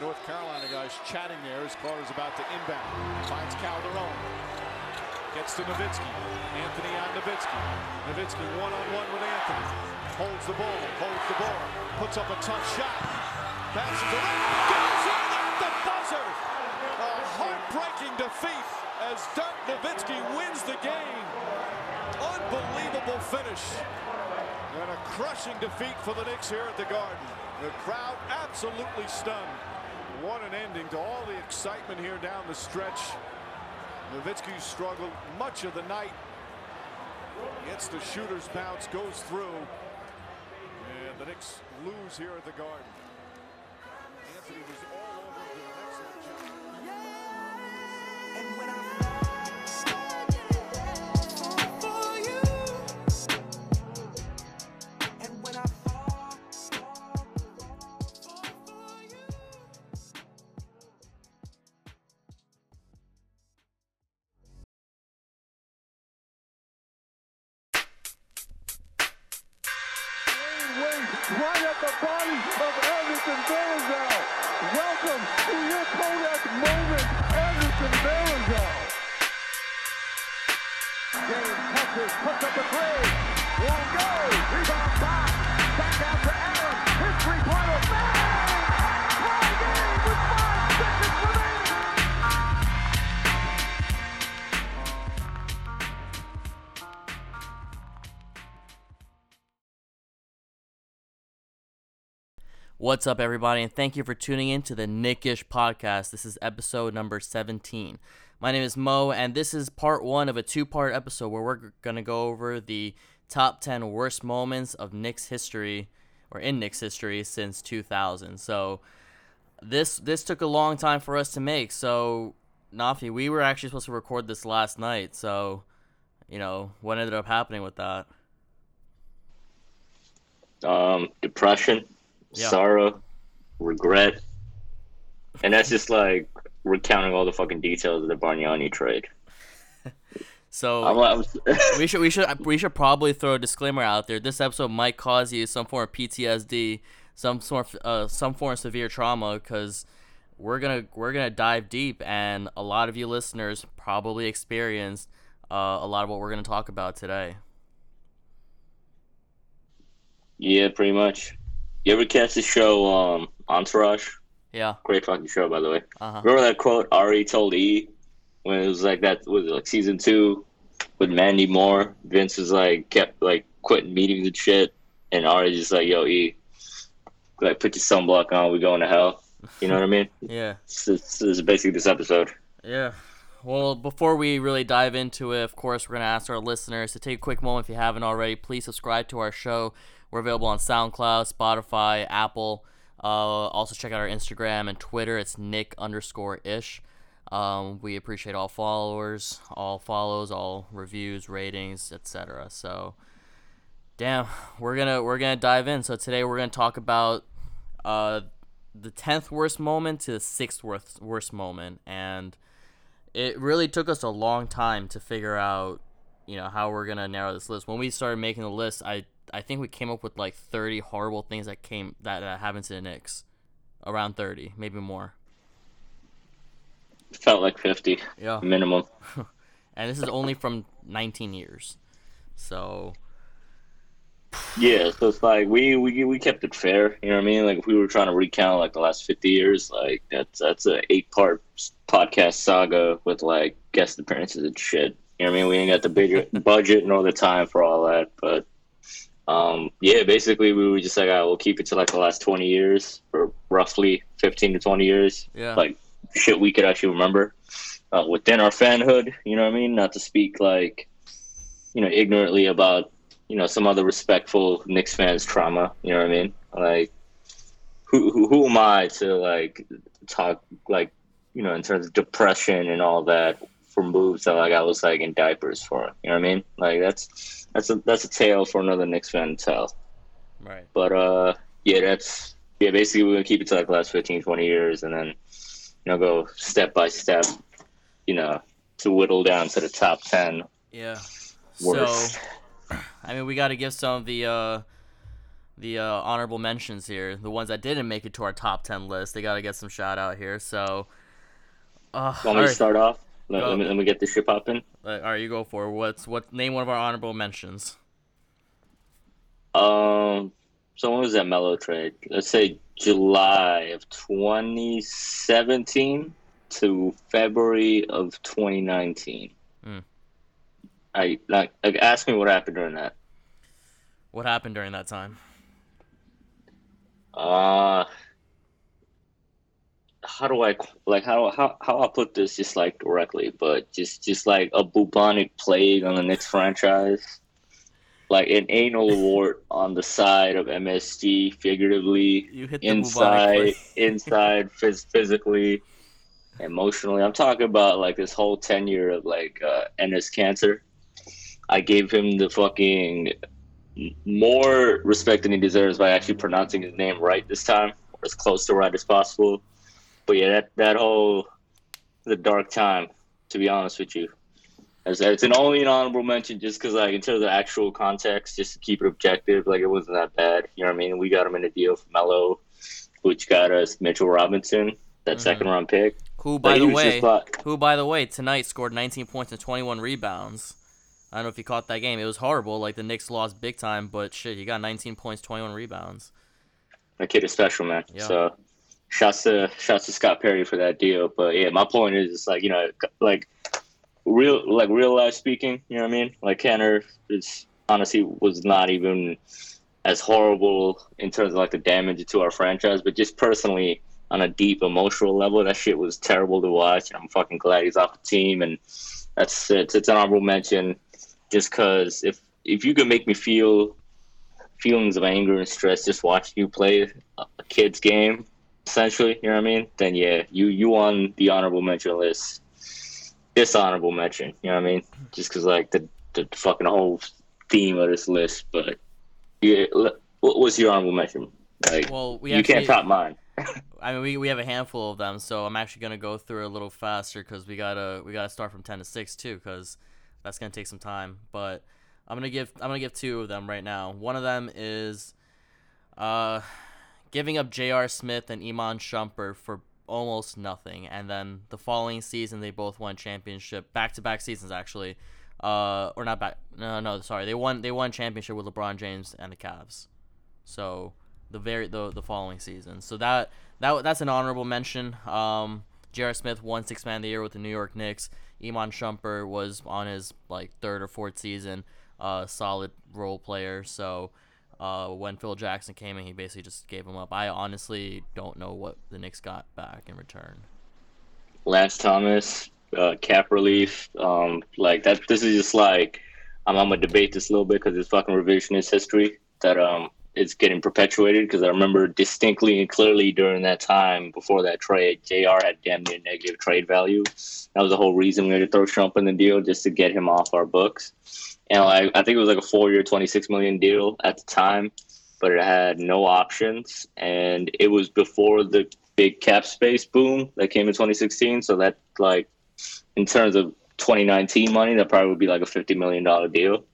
North Carolina guys chatting there as Carter's about to inbound. Finds Calderon. Gets to Nowitzki. Anthony on Nowitzki. Nowitzki one-on-one with Anthony. Holds the ball. Holds the ball. Puts up a tough shot. Passes around. Goes in at the buzzer. A heartbreaking defeat as Dirk Nowitzki wins the game. Unbelievable finish. And a crushing defeat for the Knicks here at the Garden. The crowd absolutely stunned. What an ending to all the excitement here down the stretch. Nowitzki struggled much of the night. Gets the shooter's bounce, goes through. And the Knicks lose here at the Garden. Anthony was What's up, everybody, and thank you for tuning in to the Nickish podcast. This is episode number 17. My name is Mo, and this is part one of a two part episode where we're going to go over the top 10 worst moments of Knicks history, or in Knicks history, since 2000. So, this this took a long time for us to make. So, Nafi, we were actually supposed to record this last night. So, you know, what ended up happening with that? um, depression, Yeah. sorrow, regret, and that's just like recounting all the fucking details of the Bargnani trade. So, I'm, I'm, we should we should we should probably throw a disclaimer out there. This episode might cause you some form of PTSD, some sort of, uh, some form of severe trauma because we're gonna we're gonna dive deep, and a lot of you listeners probably experienced uh, a lot of what we're gonna talk about today. yeah, pretty much. You ever catch the show um, Entourage? Yeah. Great fucking show, by the way. Uh-huh. Remember that quote Ari told E when it was like that was it like season two with Mandy Moore? Vince was like kept like quitting meetings and shit, and Ari just like, "Yo, E, like put your sunblock on, we going to hell." You know what I mean? Yeah. This is, this is basically this episode. Yeah. Well, before we really dive into it, of course, we're going to ask our listeners to take a quick moment if you haven't already. Please subscribe to our show. We're available on SoundCloud, Spotify, Apple. Uh, also, check out our Instagram and Twitter. It's Nick underscore ish. Um, we appreciate all followers, all follows, all reviews, ratings, etc. So, damn, we're gonna we're gonna dive in. So today we're gonna talk about uh, the tenth worst moment to the sixth worst worst moment, and it really took us a long time to figure out, you know, how we're gonna narrow this list. When we started making the list, I I think we came up with like thirty horrible things that came that, that happened to the Knicks, around thirty, maybe more. Felt like fifty Yeah, minimum. and this is only from nineteen years, so Yeah, so it's like we, we we kept it fair. You know what I mean? Like if we were trying to recount like the last fifty years, like that's that's a eight part podcast saga with like guest appearances and shit. You know what I mean? We ain't got the budget budget nor the time for all that, but um, yeah, basically we were just like, I will keep it to like the last twenty years, or roughly fifteen to twenty years. yeah, like shit we could actually remember uh, within our fanhood. You know what I mean? Not to speak like you know ignorantly about you know some other respectful Knicks fans' trauma. You know what I mean? Like who who, who am I to like talk like you know in terms of depression and all that for moves that like I was like in diapers for. You know what I mean? Like that's that's a that's a tale for another Knicks fan to tell. right. But uh, yeah, that's yeah. Basically, we're gonna keep it to like the last 15, 20 years, and then you know go step by step, you know, to whittle down to the top ten Yeah. worst. So, I mean, we got to give some of the uh, the uh, honorable mentions here, the ones that didn't make it to our top ten list. They got to get some shout out here. So, uh, Want me to start off? Let, let me, let me get this shit popping. All right, you go for it. what's what? Name one of our honorable mentions. Um, so when was that Melo trade? Let's say July of 2017 to February of 2019. Hmm. I like, like ask me what happened during that. What happened during that time? Uh how do I like how how how I put this just like directly, but just just like a bubonic plague on the Knicks franchise, like an anal wart on the side of MSG, figuratively, You hit inside, inside, phys- physically, emotionally. I'm talking about like this whole tenure of like uh, Enes Kanter. I gave him the fucking more respect than he deserves by actually pronouncing his name right this time, or as close to right as possible. But yeah, that that whole the dark time, to be honest with you, it's, it's an only an honorable mention just because like in terms of the actual context, just to keep it objective, like it wasn't that bad. You know what I mean? We got him in a deal for Melo, which got us Mitchell Robinson, that Mhm. second round pick. Who, by he the way, like- who, by the way, tonight scored 19 points and 21 rebounds. I don't know if you caught that game. It was horrible. Like the Knicks lost big time, but shit, he got 19 points, 21 rebounds. that kid is special, man. Yeah. So, shouts to shouts to Scott Perry for that deal. But yeah, my point is, it's like you know, like real like real life speaking, you know what I mean? Like Kanter is honestly was not even as horrible in terms of like the damage to our franchise, but just personally on a deep emotional level, that shit was terrible to watch. And I'm fucking glad he's off the team, and that's it's, it's an honorable mention. Just because if if you could make me feel feelings of anger and stress just watching you play a kid's game, essentially, you know what I mean? Then yeah, you you on the honorable mention list. Dishonorable mention, you know what I mean? Just because like the the fucking whole theme of this list, but yeah, what was your honorable mention? Like Well, we you actually, can't top mine. I mean, we, we have a handful of them, so I'm actually gonna go through a little faster because we gotta we gotta start from 10 to 6 too, because that's gonna take some time. But I'm gonna give I'm gonna give two of them right now. One of them is uh, giving up J.R. Smith and Iman Shumpert for almost nothing, and then the following season they both won championship back to back seasons actually. Uh, or not back. No, no, sorry. They won. They won championship with LeBron James and the Cavs. So the very the the following season. So that that that's an honorable mention. Um, J.R. Smith won Six Man of the Year with the New York Knicks. Iman Shumpert was on his like third or fourth season. Uh, solid role player. So uh, when Phil Jackson came in, he basically just gave him up. I honestly don't know what the Knicks got back in return. Lance Thomas, uh, cap relief, um, like that. This is just like I'm, I'm gonna debate this a little bit because it's fucking revisionist history that um is getting perpetuated. Because I remember distinctly and clearly during that time before that trade, J.R. had damn near negative trade value. That was the whole reason we had to throw Shump in the deal just to get him off our books. And like I think it was like a four-year, twenty-six million deal at the time, but it had no options, and it was before the big cap space boom that came in 2016. So that like in terms of 2019 money, that probably would be like a 50 million dollar deal.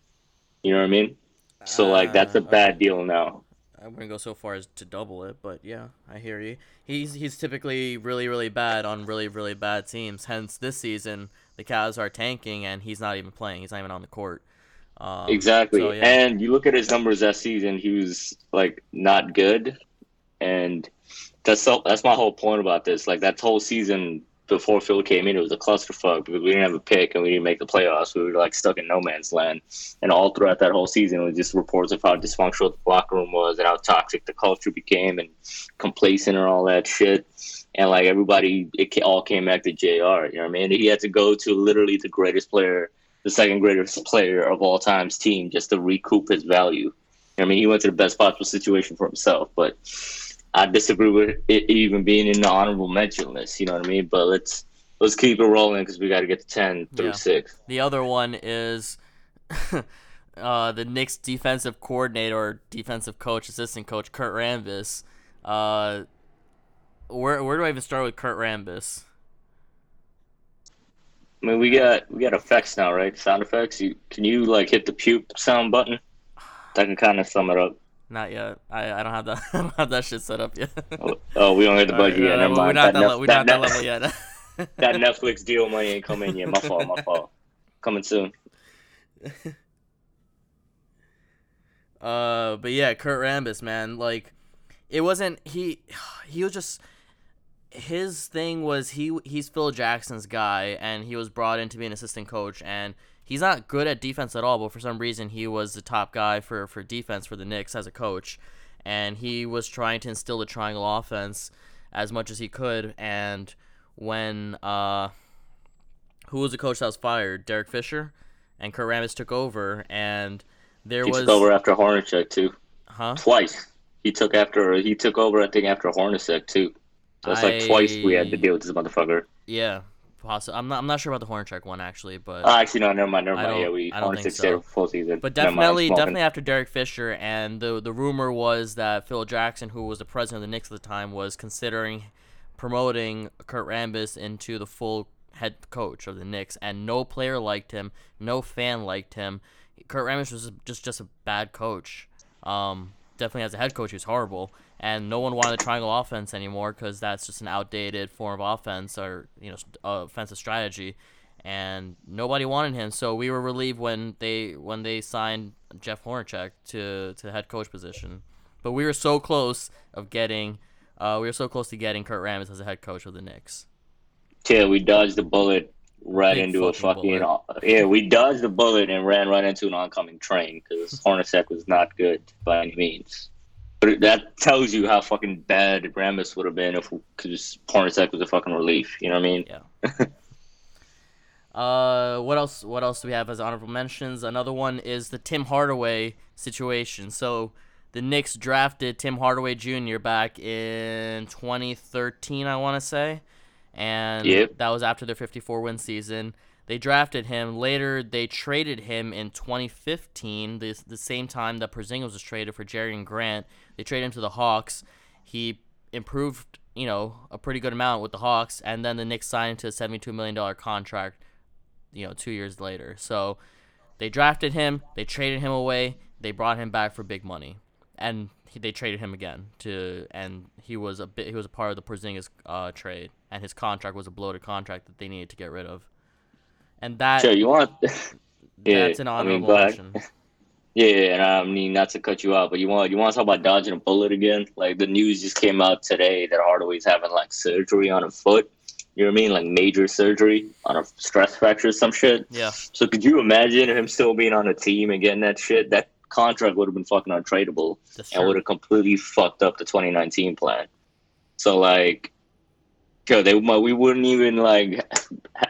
You know what I mean? So like that's a Uh, bad deal now. I wouldn't go so far as to double it, but yeah, I hear you. He's he's typically really really bad on really really bad teams. Hence this season the Cavs are tanking and he's not even playing. He's not even on the court. Um, Exactly. so, yeah. And you look at his numbers that season, he was like not good. And that's so, that's my whole point about this. Like that whole season before Phil came in, it was a clusterfuck because we didn't have a pick and we didn't make the playoffs. We were like stuck in no man's land. And all throughout that whole season, it was just reports of how dysfunctional the locker room was and how toxic the culture became and complacent and all that shit. And like everybody, it all came back to J.R. You know what I mean? He had to go to literally the greatest player the second greatest player of all time's team just to recoup his value. I mean, he went to the best possible situation for himself, but I disagree with it even being in the honorable mention list. You know what I mean? But let's let's keep it rolling because we got to get to ten through Yeah. six. The other one is uh, the Knicks defensive coordinator or defensive coach, assistant coach Kurt Rambis. Uh, where where do I even start with Kurt Rambis? I mean, we got we got effects now, right? Sound effects. You can you like hit the puke sound button? That can kind of sum it up. Not yet. I, I don't have that. I don't have that shit set up yet. Oh, oh, we don't have the budget yet. Never we're mind. not That that, Nef- we're not that that level yet. that Netflix deal money ain't coming yet. My fault. My fault. Coming soon. Uh, but yeah, Kurt Rambis, man, like it wasn't he. He was just his thing was he he's Phil Jackson's guy, and he was brought in to be an assistant coach, and he's not good at defense at all. But for some reason, he was the top guy for for defense for the Knicks as a coach, and he was trying to instill the triangle offense as much as he could. And when uh, who was the coach that was fired? Derek Fisher, and Kurt Rambis took over, and there He was took over after Hornacek too. huh. Twice. He took after. He took over. I think after Hornacek too. It's like twice we had to deal with this motherfucker. Yeah, possibly. I'm not. I'm not sure about the Hornacek one actually, but Oh, actually, no, never mind. Never mind. Yeah, we I Hornacek stayed so. full season. but definitely, definitely after Derek Fisher, and the the rumor was that Phil Jackson, who was the president of the Knicks at the time, was considering promoting Kurt Rambis into the full head coach of the Knicks, and no player liked him, no fan liked him. Kurt Rambis was just just a bad coach. Um, definitely as a head coach, he was horrible, and no one wanted the triangle offense anymore because that's just an outdated form of offense or you know uh, offensive strategy, and nobody wanted him. So we were relieved when they when they signed Jeff Hornacek to to the head coach position. But we were so close of getting, uh, we were so close to getting Kurt Rambis as a head coach of the Knicks. Yeah, we dodged the bullet right Big into a fucking fucking. Yeah, we dodged the bullet and ran right into an oncoming train because Hornacek was not good by any means. But that tells you how fucking bad Rambis would have been if because Hornacek was a fucking relief. You know what I mean? Yeah. uh, what else? What else do we have as honorable mentions? Another one is the Tim Hardaway situation. So the Knicks drafted Tim Hardaway Jr. back in 2013, I want to say, and Yep. that was after their 54 win season. They drafted him. Later, they traded him in 2015, the, the same time that Porzingis was traded for Jerian Grant. They traded him to the Hawks. He improved, you know, a pretty good amount with the Hawks, and then the Knicks signed him to a $72 million contract, you know, two years later. So they drafted him, they traded him away, they brought him back for big money, and he, they traded him again to, and he was a bit, he was a part of the Porzingis uh, trade, and his contract was a bloated contract that they needed to get rid of, and that Sure, you want? yeah, that's an I mean, honorable ahead. mention. Yeah, and uh, I mean not to cut you out, but you want you want to talk about dodging a bullet again? Like the news just came out today that Hardaway's having like surgery on a foot. You know what I mean? Like major surgery on a stress fracture, or some shit. Yeah, So could you imagine him still being on a team and getting that shit? That contract would have been fucking untradeable that's and would have completely fucked up the 2019 plan. So like, yo, they we wouldn't even like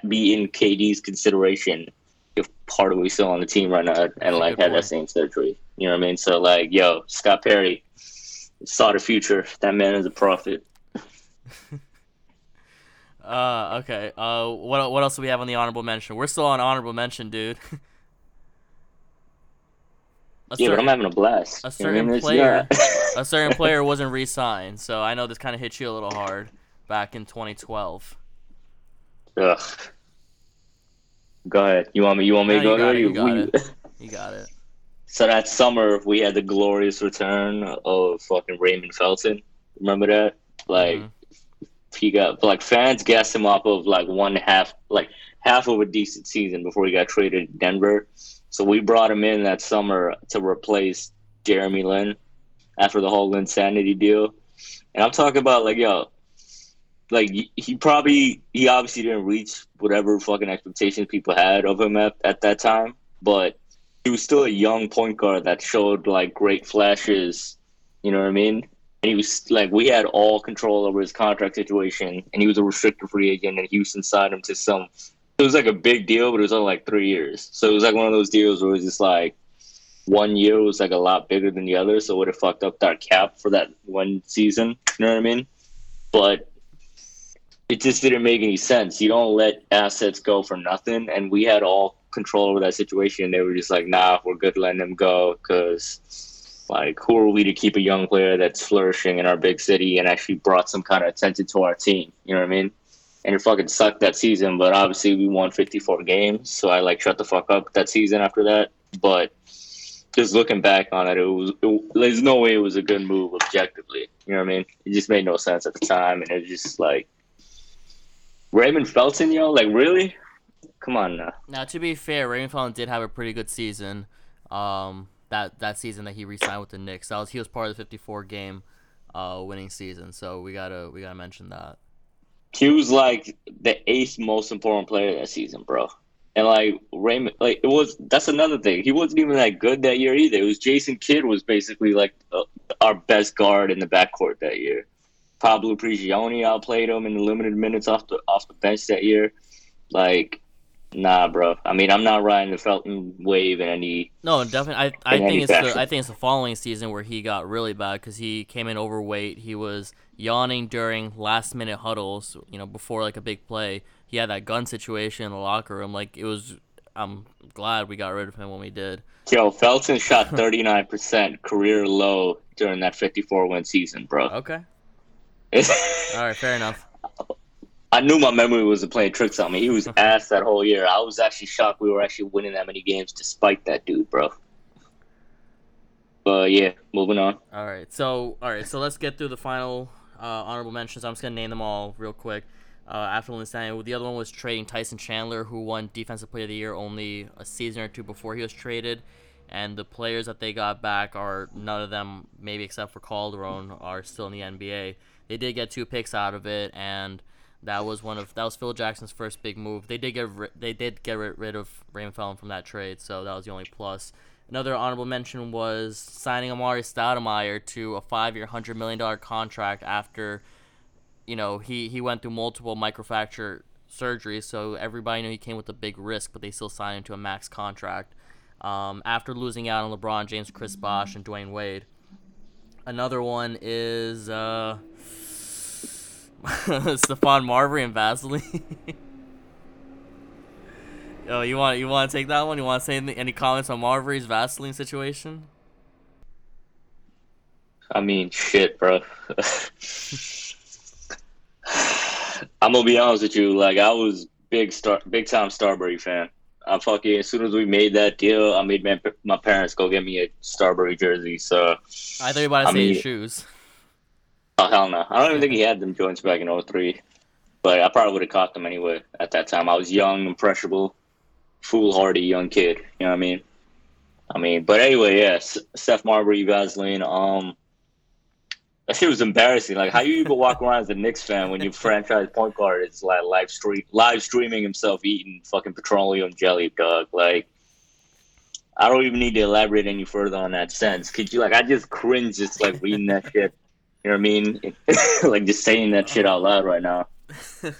be in KD's consideration if Hardaway's still on the team right now and like had that same surgery. You know what I mean? So like, yo, Scott Perry saw the future. That man is a prophet. Uh, okay. Uh, what what else do we have on the honorable mention? We're still on honorable mention, dude. a, Yeah, but I'm having a blast. a You know I certain? Player- not- a certain player wasn't re-signed, so I know this kind of hit you a little hard back in 2012. Ugh. Go ahead. You want me? You want me No, to you go got there? it, you got We- it. You got it. So that summer, we had the glorious return of fucking Raymond Felton. Remember that? Like Mhm. he got like fans gassed him off of like one half, like half of a decent season before he got traded to Denver. So we brought him in that summer to replace Jeremy Lin after the whole insanity deal. And I'm talking about like yo, like he- probably he obviously didn't reach whatever fucking expectations people had of him at, at that time, but he was still a young point guard that showed like great flashes. You know what I mean? And he was like, we had all control over his contract situation, and he was a restricted free agent, and Houston signed him to some. It was like a big deal, but it was only like three years. So it was like one of those deals where it was just like one year was like a lot bigger than the other, so it would have fucked up that cap for that one season. You know what I mean? But it just didn't make any sense. You don't let assets go for nothing, and we had all control over that situation. They were just like, "Nah, we're good letting them go," because like, who are we to keep a young player that's flourishing in our big city and actually brought some kind of attention to our team? You know what I mean? And it fucking sucked that season, but obviously we won 54 games, so I like shut the fuck up that season after that. But just looking back on it, it was it, there's no way it was a good move objectively. You know what I mean? It just made no sense at the time, and it was just like Raymond Felton, yo, like really? Come on now. Now, to be fair, Raymond Felton did have a pretty good season. Um, that that season that he re-signed with the Knicks, that was he was part of the 54 game uh, winning season. So we gotta we gotta mention that. He was like the eighth most important player that season, bro. And like Raymond, like it was. That's another thing. He wasn't even that good that year either. It was Jason Kidd was basically like uh, our best guard in the backcourt that year. Pablo Prigioni outplayed him in the limited minutes off the off the bench that year. Like, nah, bro. I mean, I'm not riding the Felton wave in any. No, definitely. I, I think it's the. I think it's the following season where he got really bad because he came in overweight. He was yawning during last minute huddles. You know, before like a big play, he had that gun situation in the locker room. Like it was. I'm glad we got rid of him when we did. Yo, Felton shot 39% career low during that 54 win season, bro. Okay. All right. Fair enough. I knew my memory was playing tricks on me. He was ass that whole year. I was actually shocked we were actually winning that many games despite that dude, bro. But yeah, moving on. All right. So all right. So let's get through the final uh, honorable mentions. I'm just gonna name them all real quick. Uh, after understanding, the other one was trading Tyson Chandler, who won Defensive Player of the Year only a season or two before he was traded. And the players that they got back are none of them, maybe except for Calderon, are still in the NBA. They did get two picks out of it, and that was one of that was Phil Jackson's first big move. They did get ri- they did get rid of Raymond Felton from that trade, so that was the only plus. Another honorable mention was signing Amar'e Stoudemire to a five-year, hundred million dollar contract after, you know, he he went through multiple microfracture surgeries, so everybody knew he came with a big risk, but they still signed him to a max contract. Um, after losing out on LeBron James, Chris Bosh, and Dwyane Wade. Another one is uh, Stephon Marbury and Vaseline. Yo, you want you want to take that one? You want to say any, any comments on Marbury's Vaseline situation? I mean, shit, bro. I'm gonna be honest with you. Like, I was big star, big time Starbury fan. I fucking as soon as we made that deal, I made my, my parents go get me a Starbury jersey. So, I thought you were about to I say mean- shoes. oh hell no, I don't even think he had them joints back in 03. But I probably would have caught them anyway at that time. I was young, impressionable, foolhardy young kid. You know what I mean? I mean, but anyway, yes, Steph Marbury, Vaseline. Um, that shit was embarrassing. Like, how you even walk around as a Knicks fan when your franchise point guard is like live stream, live streaming himself eating fucking petroleum jelly, dog? Like, I don't even need to elaborate any further on that sense. Could you like? I just cringe just like reading that shit. You know what I mean? like just saying that shit out loud right now. all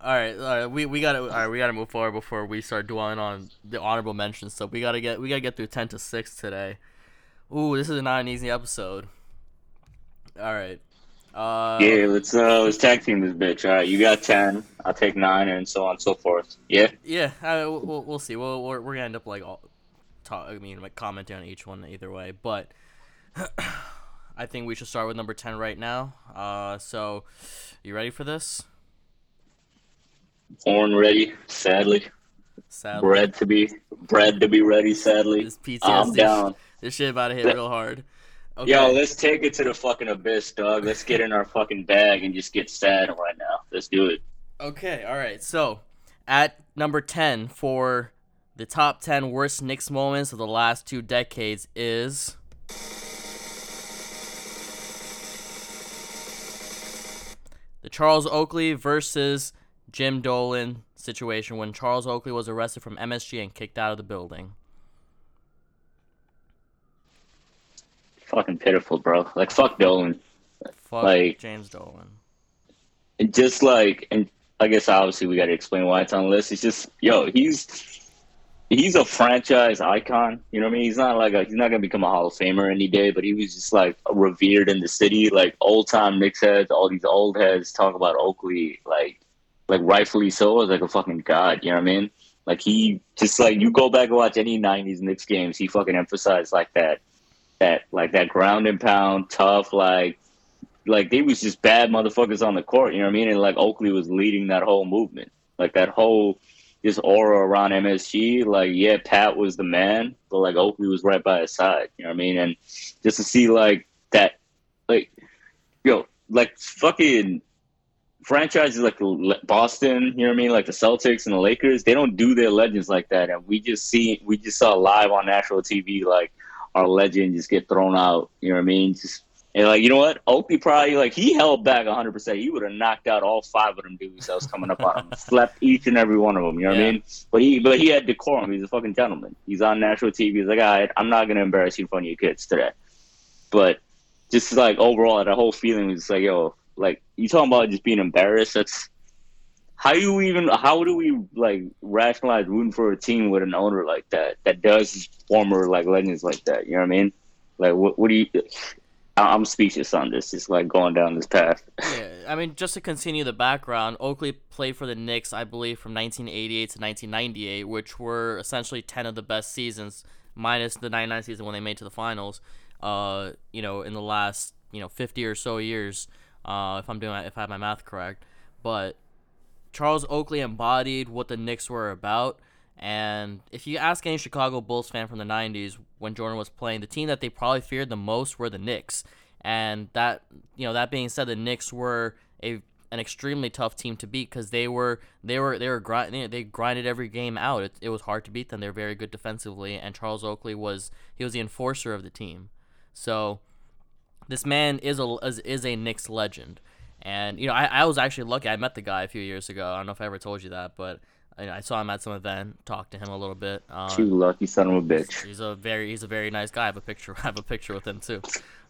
right, all right. We, we gotta all right. We gotta move forward before we start dwelling on the honorable mentions. So we gotta get we gotta get through ten to six today. Ooh, this is not an easy episode. All right. Uh, Yeah, let's uh let's tag team this bitch. All right, you got ten, I'll take nine, and so on and so forth. Yeah. Yeah, uh, we'll, we'll, we'll see. We'll, we're, we're gonna end up like all, talk, I mean, like commenting on each one either way. But I think we should start with number ten right now. Uh, so you ready for this? Born ready, sadly. Sadly, Bred to be bred to be ready, sadly. this PTSD. I'm down. This shit about to hit real hard. Okay. Yo, let's take it to the fucking abyss, dog. Let's get in our fucking bag and just get sad right now. Let's do it. Okay, all right. So, at number 10 for the top 10 worst Knicks moments of the last two decades is the Charles Oakley versus Jim Dolan situation when Charles Oakley was arrested from MSG and kicked out of the building. Fucking pitiful, bro. Like fuck Dolan. Fuck Like- James Dolan. And just like and I guess obviously we gotta explain why it's on the list. It's just yo, he's he's a franchise icon. You know what I mean? He's not like a, he's not gonna become a Hall of Famer any day, but he was just like revered in the city. Like old time Knicks heads, all these old heads talk about Oakley like like rightfully so as like a fucking god. You know what I mean? Like he just like you go back and watch any '90s Knicks games, he fucking emphasized like that, that like that ground and pound, tough, like like they was just bad motherfuckers on the court. You know what I mean? And like Oakley was leading that whole movement, like that whole this aura around MSG. Like, yeah, Pat was the man, but like Oakley was right by his side. You know what I mean? And just to see like that, like, yo, like fucking franchises like Boston, you know what I mean, like the Celtics and the Lakers, they don't do their legends like that, and we just see we just saw live on national TV like our legend just get thrown out. You know what I mean? Just and like you know what, Oakley probably like he held back 100. percent He would have knocked out all five of them dudes that was coming up on him, slept each and every one of them. You know yeah. what I mean? But he but he had decorum. He's a fucking gentleman. He's on national TV. He's like, all right, I'm not gonna embarrass you in front of your kids today. But just like overall, the whole feeling was like, yo, like you talking about just being embarrassed. That's how you even how do we like rationalize rooting for a team with an owner like that that does former like legends like that? You know what I mean? Like what what do you? I'm speechless on this. Just like going down this path. yeah, I mean, just to continue the background, Oakley played for the Knicks, I believe, from 1988 to 1998, which were essentially 10 of the best seasons, minus the 99 season when they made to the finals. Uh, you know, in the last you know 50 or so years uh, if I'm doing if I have my math correct. But Charles Oakley embodied what the Knicks were about. And if you ask any Chicago Bulls fan from the 90s when Jordan was playing, the team that they probably feared the most were the Knicks. And that, you know, that being said, the Knicks were a an extremely tough team to beat because they were they were they were grind, they grinded every game out. It, it was hard to beat them. They're very good defensively, and Charles Oakley was he was the enforcer of the team. So this man is a is, is a Knicks legend, and you know I, I was actually lucky. I met the guy a few years ago. I don't know if I ever told you that, but I, I saw him at some event, talked to him a little bit. Um, you lucky son of a bitch. He's a very he's a very nice guy. I have a picture. I have a picture with him too.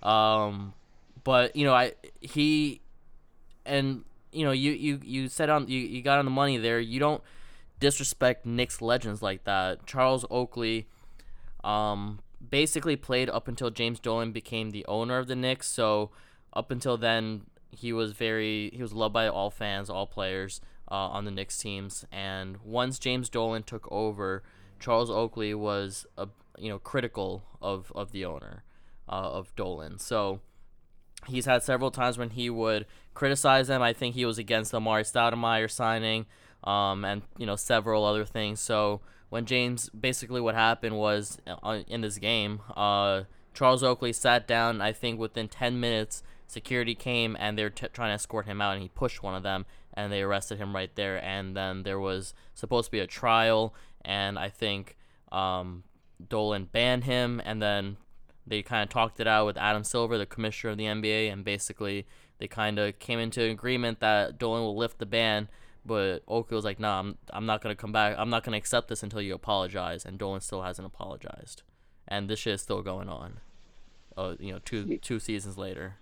Um, but you know I he and you know you you you said on you, you got on the money there. You don't disrespect Knicks legends like that. Charles Oakley, um, basically played up until James Dolan became the owner of the Knicks. So up until then, he was very he was loved by all fans, all players uh, on the Knicks teams. And once James Dolan took over, Charles Oakley was a you know critical of of the owner uh, of Dolan. So he's had several times when he would criticize them. I think he was against the Amar'e Stoudemire signing, um, and you know several other things. So when James basically what happened was uh, in this game, uh, Charles Oakley sat down. I think within 10 minutes, security came and they're t- trying to escort him out, and he pushed one of them, and they arrested him right there. And then there was supposed to be a trial, and I think um, Dolan banned him, and then they kind of talked it out with Adam Silver, the commissioner of the NBA, and basically they kind of came into an agreement that Dolan will lift the ban but Oakley was like, "Nah, I'm I'm not gonna come back. I'm not gonna accept this until you apologize." And Dolan still hasn't apologized, and this shit is still going on. Uh, you know, two two seasons later.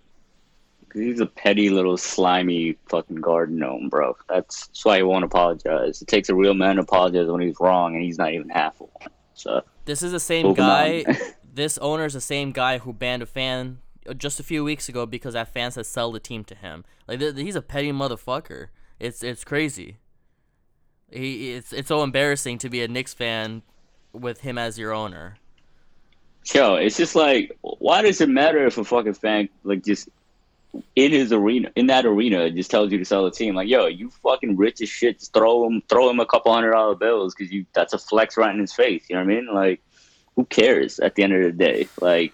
He's a petty little slimy fucking garden gnome, bro. That's, that's why he won't apologize. It takes a real man to apologize when he's wrong, and he's not even half of one. So this is the same guy. this owner is the same guy who banned a fan uh, just a few weeks ago because that fan said sell the team to him. Like th- he's a petty motherfucker. It's it's crazy. He it's it's so embarrassing to be a Knicks fan with him as your owner. Yo, it's just like, why does it matter if a fucking fan like just in his arena, in that arena, it just tells you to sell the team? Like, yo, you fucking rich as shit. Just throw him, throw him a couple hundred dollar bills because you that's a flex right in his face. You know what I mean? Like, who cares at the end of the day? Like,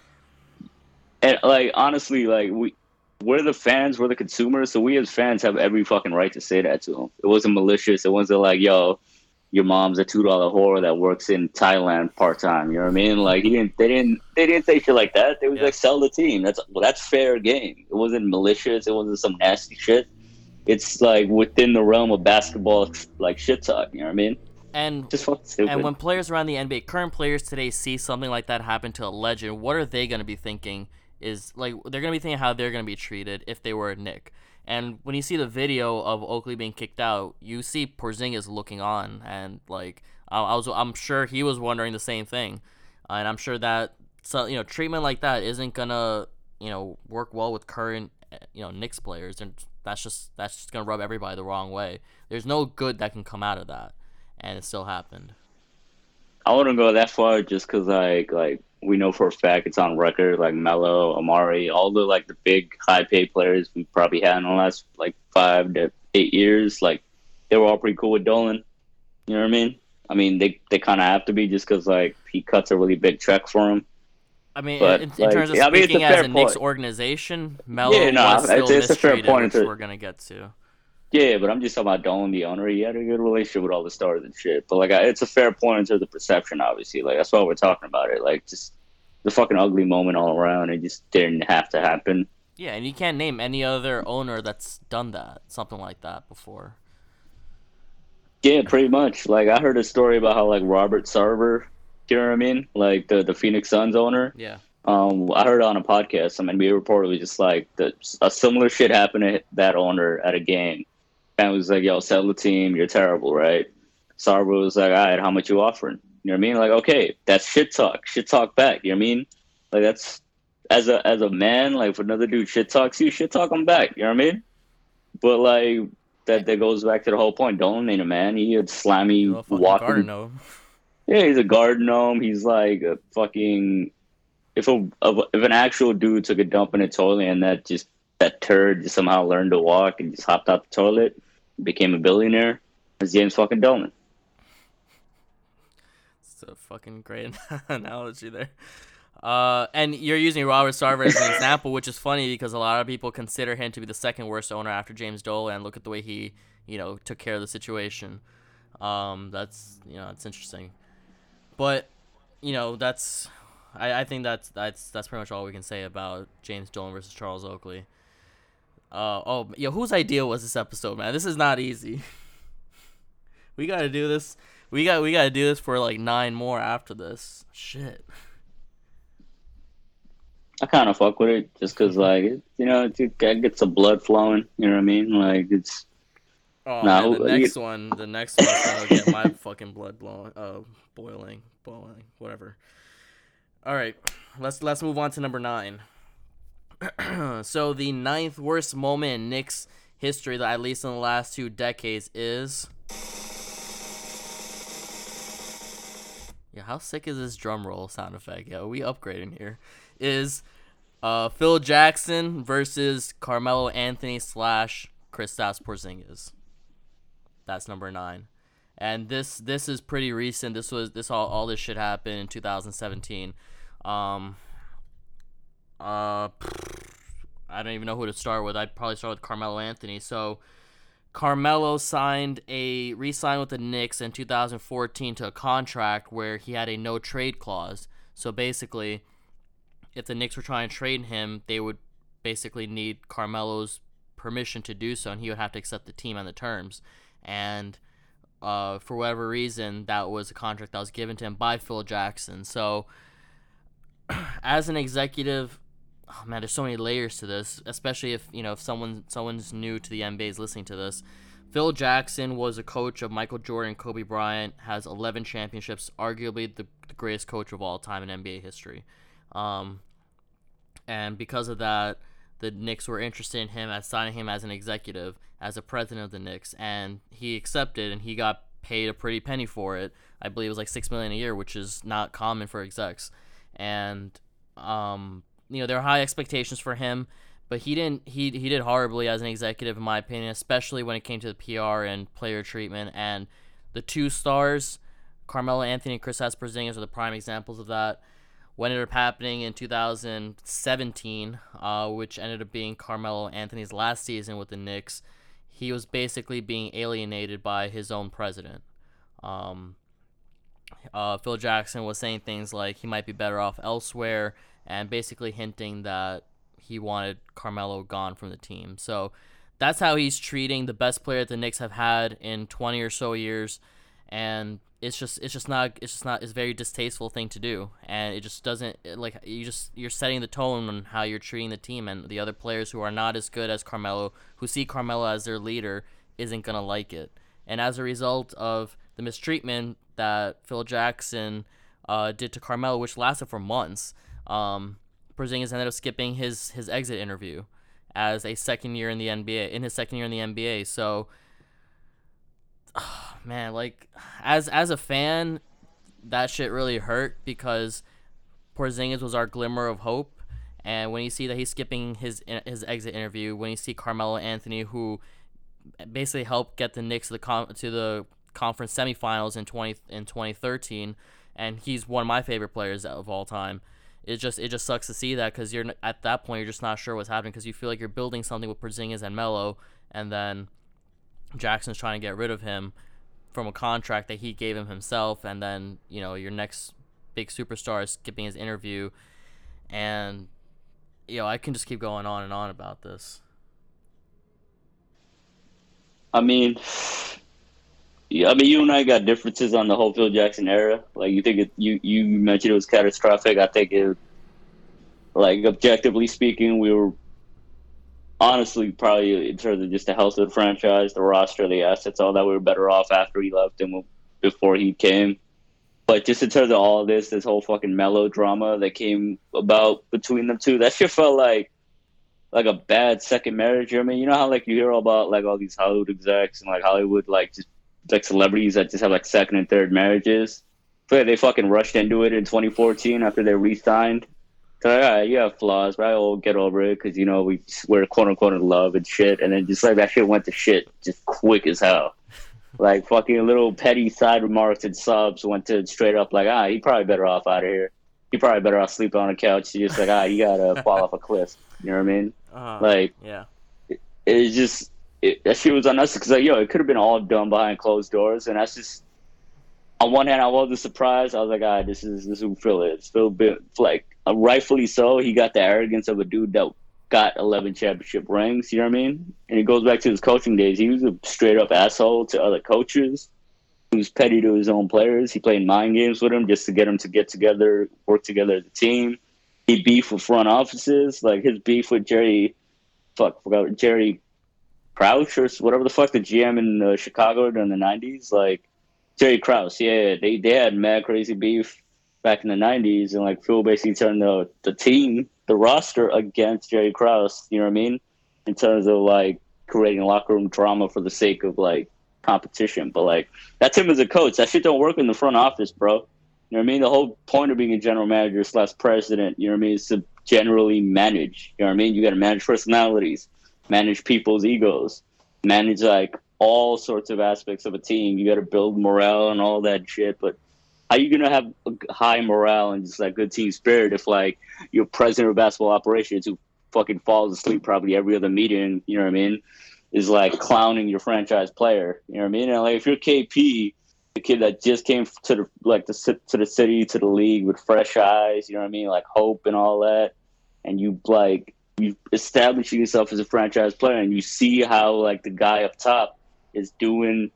and like honestly, like we we're the fans, we're the consumers, so we as fans have every fucking right to say that to him. It wasn't malicious. It wasn't like, yo, your mom's a two dollar whore that works in Thailand part time. You know what I mean? Like he didn't, they didn't, they didn't say shit like that. They was yeah. like, sell the team. That's well, that's fair game. It wasn't malicious. It wasn't some nasty shit. It's like within the realm of basketball, like shit talk. You know what I mean? And just and when players around the NBA, current players today, see something like that happen to a legend, what are they going to be thinking? is like they're gonna be thinking how they're gonna be treated if they were a Nick. And when you see the video of Oakley being kicked out, you see Porzingis looking on, and like I, I was, I'm sure he was wondering the same thing, uh, and I'm sure that so you know treatment like that isn't gonna you know work well with current you know Knicks players, and that's just that's just gonna rub everybody the wrong way. There's no good that can come out of that, and it still happened. I wouldn't go that far just because like like we know for a fact it's on record, like Melo, Amar'e, all the like the big high paid players we probably had in the last like five to eight years, like they were all pretty cool with Dolan. You know what I mean? I mean, they they kind of have to be just because like he cuts a really big check for him. I mean, But, in, in like, terms of I mean, a speaking as a Knicks organization, Melo Yeah, no, was still it's- it's a fair point which to- we're gonna get to. Yeah, but I'm just talking about Dolan, the owner. He had a good relationship with all the stars and shit. But like, I- it's a fair point into the perception. Obviously, like that's why we're talking about it. Like, just the fucking ugly moment all around. It just didn't have to happen. Yeah, and you can't name any other owner that's done that, something like that before. Yeah, pretty much. Like, I heard a story about how like Robert Sarver, you know what I mean? Like the the Phoenix Suns owner. Yeah. Um, I heard on a podcast, some NBA reporter was just like, the, a similar shit happened to that owner at a game. And was like, yo, sell the team. You're terrible, right? Sarver was like, all right, how much you offering? You know what I mean? Like, okay, that's shit talk. Shit talk back. You know what I mean? Like, that's, as a as a man, like, if another dude shit talks you, shit talk him back. You know what I mean? But, like, that, that goes back to the whole point. Dolan ain't a man. He a slammy, You walking yeah, he's a garden gnome. He's like a fucking. If a if an actual dude took a dump in a toilet and that just that turd just somehow learned to walk and just hopped out the toilet, became a billionaire, it's James fucking Dolan. It's a fucking great analogy there. Uh, and you're using Robert Sarver as an example, which is funny because a lot of people consider him to be the second worst owner after James Dolan. And look at the way he, you know, took care of the situation. Um, that's you know, it's interesting. But, you know, that's I, I think that's that's that's pretty much all we can say about James Dolan versus Charles Oakley. Uh, oh, yo, whose idea was this episode, man? This is not easy. we gotta do this. We got we gotta do this for like nine more after this. Shit. I kind of fuck with it just because like it, you know it, it gets the blood flowing. You know what I mean? Like it's Oh Nah, man, who- the you- next one, the next one's gonna get my fucking blood blowing, uh, boiling, boiling, whatever. All right, let's let's move on to number nine. so the ninth worst moment in Knicks history, that at least in the last two decades, is. Yeah, how sick is this drum roll sound effect? Yeah, we upgrading here. Is uh, Phil Jackson versus Carmelo Anthony slash Kristaps Porzingis. That's number nine, and this this is pretty recent. This was this all all this shit happened in 2017. Um, uh, I don't even know who to start with. I'd probably start with Carmelo Anthony. So. Carmelo signed a re-signed with the Knicks in 2014 to a contract where he had a no trade clause. So basically, if the Knicks were trying to trade him, they would basically need Carmelo's permission to do so, and he would have to accept the team and the terms. And uh, for whatever reason, that was a contract that was given to him by Phil Jackson. So, as an executive, oh man, there's so many layers to this. Especially if you know if someone someone's new to the NBA is listening to this. Phil Jackson was a coach of Michael Jordan, Kobe Bryant, has 11 championships, arguably the, the greatest coach of all time in NBA history. Um, and because of that, the Knicks were interested in him as signing him as an executive, as a president of the Knicks, and he accepted, and he got paid a pretty penny for it. I believe it was like six million a year, which is not common for execs. And um, you know, there are high expectations for him, but he didn't. He he did horribly as an executive, in my opinion, especially when it came to the PR and player treatment. And the two stars, Carmelo Anthony and Chris Porzingis, are the prime examples of that what ended up happening in 2017, uh, which ended up being Carmelo Anthony's last season with the Knicks, he was basically being alienated by his own president. Um, uh, Phil Jackson was saying things like he might be better off elsewhere, and basically hinting that he wanted Carmelo gone from the team. So that's how he's treating the best player that the Knicks have had in 20 or so years, and it's just it's just not it's just not it's a very distasteful thing to do, and it just doesn't like you just you're setting the tone on how you're treating the team, and the other players who are not as good as Carmelo, who see Carmelo as their leader, isn't gonna like it, and as a result of the mistreatment that Phil Jackson uh, did to Carmelo, which lasted for months. Um, Porzingis ended up skipping his his exit interview as a second year in the NBA in his second year in the NBA. So, man, like as as a fan, that shit really hurt because Porzingis was our glimmer of hope. And when you see that he's skipping his his exit interview, when you see Carmelo Anthony, who basically helped get the Knicks to the to the conference semifinals in 20 in 2013 and he's one of my favorite players of all time. It just it just sucks to see that cuz you're at that point you're just not sure what's happening cuz you feel like you're building something with Porzingis and Melo and then Jackson's trying to get rid of him from a contract that he gave him himself and then, you know, your next big superstar is skipping his interview and you know, I can just keep going on and on about this. I mean, yeah, I mean, you and I got differences on the whole Phil Jackson era. Like, you think it, you you mentioned it was catastrophic. I think it, like, objectively speaking, we were honestly probably in terms of just the health of the franchise, the roster, the assets, all that, we were better off after he left than before he came. But just in terms of all of this, this whole fucking melodrama that came about between them two, that shit felt like like a bad second marriage. I mean, you know how like you hear about like all these Hollywood execs and like Hollywood like just like celebrities that just have like second and third marriages. But they fucking rushed into it in 2014 after they re-signed. So like, all right, you have flaws, but I'll get over it because you know we we're quote unquote in love and shit, and then just like that shit went to shit just quick as hell. like fucking little petty side remarks and subs went to straight up like ah he probably better off out of here. He probably better off sleeping on a couch. He's just like ah you gotta fall off a cliff. You know what I mean? Uh, Like yeah. it, it's just it, that shit was unnecessary because like yo, it could have been all done behind closed doors, and that's just. On one hand, I wasn't surprised. I was like, "Ah, this is this is who Phil is." Phil, bit, like, uh, rightfully so. He got the arrogance of a dude that got 11 championship rings. You know what I mean? And it goes back to his coaching days. He was a straight up asshole to other coaches. He was petty to his own players. He played mind games with them just to get them to get together, work together as a team. He beef with front offices, like his beef with Jerry, fuck, forgot Jerry Crouch or whatever the fuck the GM in uh, Chicago during the '90s, like Jerry Krause. Yeah, they they had mad crazy beef back in the '90s, and like Phil basically turned the the team, the roster against Jerry Krause. You know what I mean? In terms of like creating locker room drama for the sake of like competition. But like that's him as a coach. That shit don't work in the front office, bro. You know what I mean? The whole point of being a general manager slash president, you know what I mean, is to generally manage. You know what I mean? You got to manage personalities, manage people's egos, manage like all sorts of aspects of a team. You got to build morale and all that shit. But how you gonna have high morale and just like good team spirit if like your president of basketball operations who fucking falls asleep probably every other meeting, you know what I mean, is like clowning your franchise player. You know what I mean? And like if you're KP, the kid that just came to the like the to the city to the league with fresh eyes, you know what I mean, like hope and all that, and you like you establishing yourself as a franchise player, and you see how like the guy up top is doing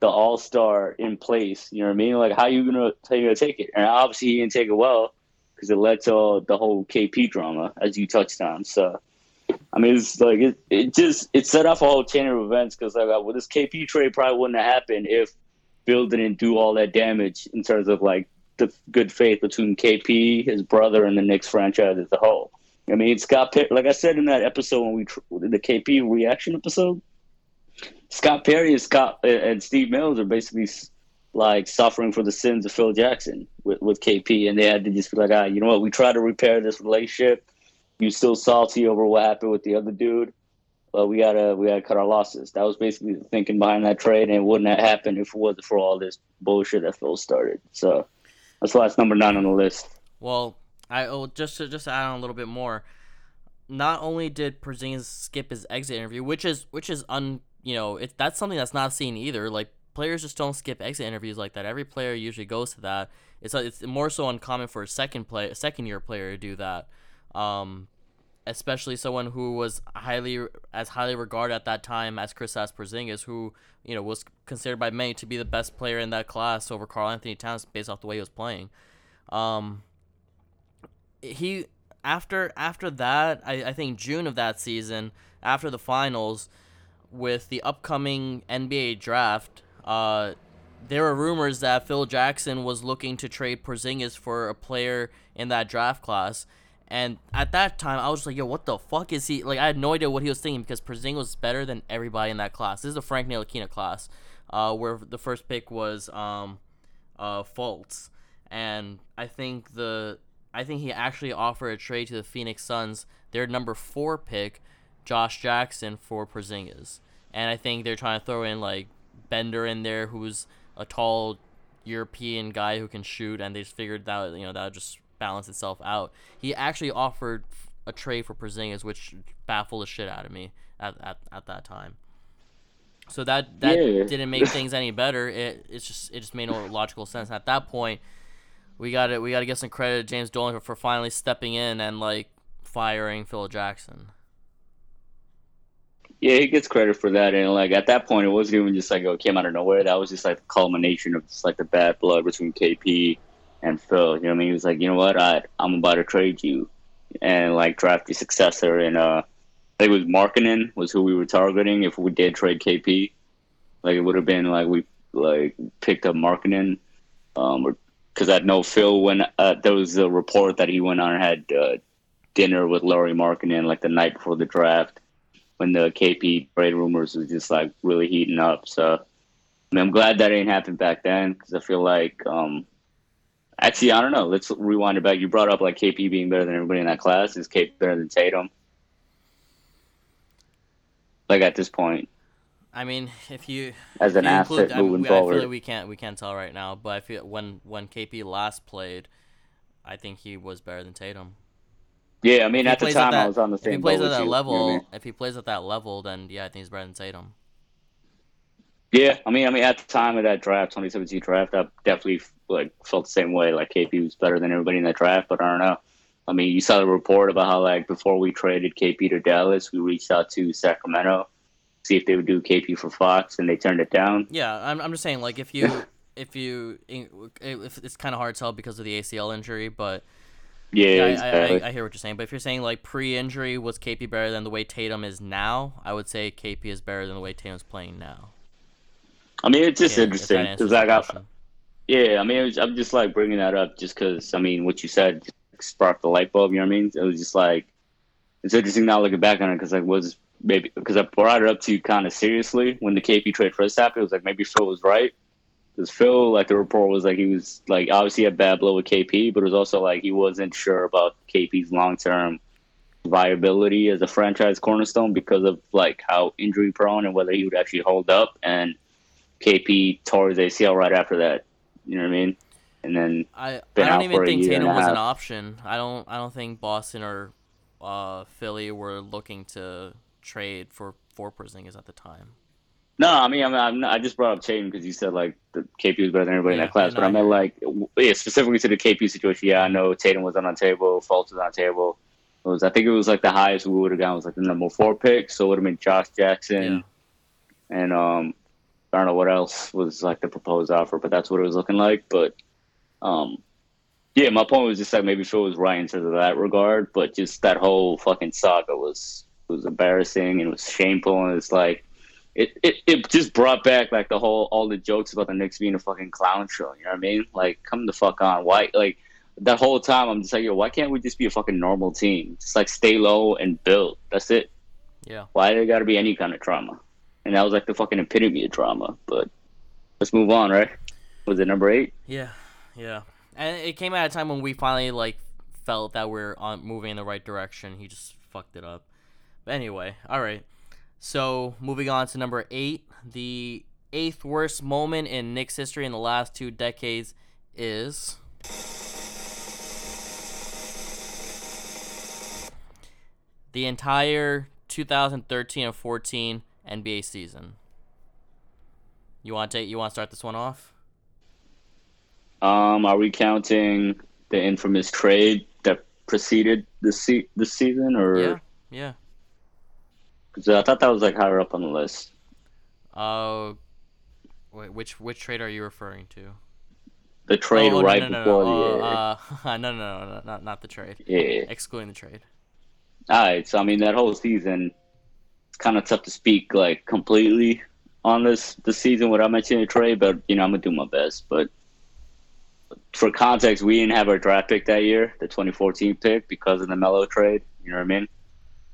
the all star in place. You know what I mean? Like how you gonna how you gonna take it? And obviously he didn't take it well because it led to all the whole KP drama as you touched on. So. I mean, it's like it, it just it set off a whole chain of events because like well, this KP trade probably wouldn't have happened if Phil didn't do all that damage in terms of like the good faith between KP, his brother, and the Knicks franchise as a whole. I mean, Scott Perry, like I said in that episode when we the KP reaction episode, Scott Perry and Scott and Steve Mills are basically like suffering for the sins of Phil Jackson with, with KP, and they had to just be like, ah, you know what? We try to repair this relationship. You still salty over what happened with the other dude, but we gotta we gotta cut our losses. That was basically the thinking behind that trade, and it wouldn't have happened if it wasn't for all this bullshit that Phil started. So that's why it's number nine on the list. Well, I oh, just to just add on a little bit more. Not only did Porzingis skip his exit interview, which is which is un you know it that's something that's not seen either. Like players just don't skip exit interviews like that. Every player usually goes to that. It's it's more so uncommon for a second play a second year player to do that. Um, especially someone who was highly as highly regarded at that time as Kristaps Porzingis, who you know was considered by many to be the best player in that class over Karl-Anthony Towns based off the way he was playing. Um, he after after that, I, I think June of that season, after the finals, with the upcoming NBA draft, uh, there were rumors that Phil Jackson was looking to trade Porzingis for a player in that draft class. And at that time, I was like, yo, what the fuck is he? Like, I had no idea what he was thinking because Porzingis was better than everybody in that class. This is a Frank Ntilikina class, uh, where the first pick was um, uh, Fultz. And I think the I think he actually offered a trade to the Phoenix Suns, their number four pick, Josh Jackson, for Porzingis. And I think they're trying to throw in, like, Bender in there, who's a tall European guy who can shoot, and they just figured that you know that would just balance itself out. He actually offered a trade for Porzingis, which baffled the shit out of me at at, at that time. So that that Yeah. didn't make things any better. It it's just it just made no logical sense. At that point, we got to we got to give some credit to James Dolan for finally stepping in and like firing Phil Jackson. Yeah, he gets credit for that, and like at that point, it wasn't even just like it came out of nowhere. That was just like the culmination of just like the bad blood between KP and Phil. You know what I mean? He was like, you know what, I I'm about to trade you, and like draft your successor. And uh, I think it was Markkanen was who we were targeting if we did trade KP. Like it would have been like we like picked up Markkanen, um, or because I know Phil when uh, there was a report that he went on and had uh, dinner with Lauri Markkanen like the night before the draft when the KP trade rumors was just like really heating up. So I mean, I'm glad that ain't happened back then because I feel like um, actually I don't know. Let's rewind it back. You brought up like KP being better than everybody in that class. Is KP better than Tatum? Like at this point, I mean, if you as an you asset include- I, moving we- I feel like we can't we can't tell right now, but I feel when when KP last played, I think he was better than Tatum. yeah, I mean at the time that, I was on the same. If he plays at that you, level, you know I mean? if he plays at that level, then yeah, I think he's better than Tatum. Yeah, I mean, I mean, at the time of that draft, 2017 draft, I definitely like felt the same way. Like KP was better than everybody in that draft, but I don't know. I mean, you saw the report about how like before we traded KP to Dallas, we reached out to Sacramento, see if they would do KP for Fox, and they turned it down. Yeah, I'm, I'm just saying like if you if you if it's kind of hard to tell because of the ACL injury, but Yeah, yeah, it's I. I, I hear what you're saying. But if you're saying like pre-injury was KP better than the way Tatum is now, I would say KP is better than the way Tatum's playing now. I mean, it's just Yeah, interesting because I got yeah. I mean, was, I'm just like bringing that up just because I mean, what you said sparked the light bulb. You know what I mean? It was just like it's interesting now looking back on it because like was maybe because I brought it up to you kind of seriously when the KP trade first happened. It was like maybe Phil was right because Phil, like the report was like he was like obviously had bad blow with KP, but it was also like he wasn't sure about KP's long term viability as a franchise cornerstone because of like how injury prone and whether he would actually hold up and KP tore his ACL right after that. You know what I mean? And then I, I don't out even for a think Tatum was an option. I don't I don't think Boston or uh, Philly were looking to trade for for Porzingis at the time. no, I mean, I mean, I'm not, I just brought up Tatum because you said like the KP was better than everybody in that class, but I meant like yeah, specifically to the KP situation. Yeah, I know Tatum was on the table, Fultz was on the table. It was I think it was like the highest we would have gotten was like the number four pick, so it would have been Josh Jackson and um I don't know what else was like the proposed offer, but that's what it was looking like. But um yeah, my point was just like maybe Phil was right in terms of that regard, but just that whole fucking saga was was embarrassing and it was shameful and it's like it, it, it just brought back like the whole all the jokes about the Knicks being a fucking clown show. You know what I mean? Like, come the fuck on. Why? Like that whole time, I'm just like, yo, why can't we just be a fucking normal team? Just like stay low and build. That's it. Yeah. Why there got to be any kind of trauma? And that was like the fucking epitome of drama. But let's move on, right? Was it number eight? Yeah, yeah. And it came at a time when we finally like felt that we're on moving in the right direction. He just fucked it up. Anyway, all right. So moving on to number eight, the eighth worst moment in Knicks history in the last two decades is. The entire 2013 and 14 NBA season. You want to take? You want to start this one off? Um, are we counting the infamous trade that preceded the se- the season, or Yeah, yeah. 'Cause I thought that was like higher up on the list? Uh, wait, which which trade are you referring to? The trade oh, right no, no, before no, the no. Uh, uh, no, no, no, no, not not the trade. yeah. Excluding the trade. All right, so I mean that whole season, it's kind of tough to speak like completely on this this season without mentioning the trade, but you know I'm gonna do my best. But for context, we didn't have our draft pick that year, the 2014 pick, because of the Melo trade. You know what I mean?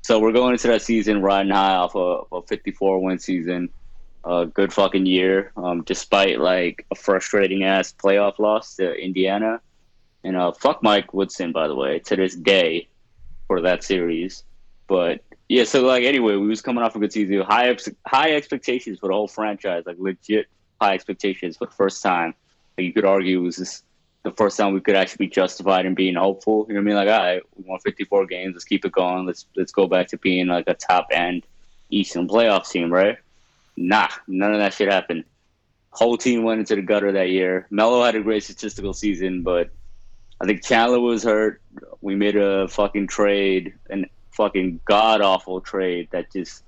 So we're going into that season riding high off a, a 54 win season, a good fucking year, um, despite like a frustrating ass playoff loss to Indiana. And uh, fuck Mike Woodson, by the way, to this day for that series. But yeah, so like anyway, we was coming off a good season, high ex- high expectations for the whole franchise, like legit high expectations for the first time. Like you could argue it was this, the first time we could actually be justified in being hopeful. You know what I mean? Like, all right, we won 54 games. Let's keep it going. Let's let's go back to being like a top end Eastern playoff team, right? Nah, none of that shit happened. Whole team went into the gutter that year. Melo had a great statistical season, but I think Chandler was hurt. We made a fucking trade, an fucking god awful trade that just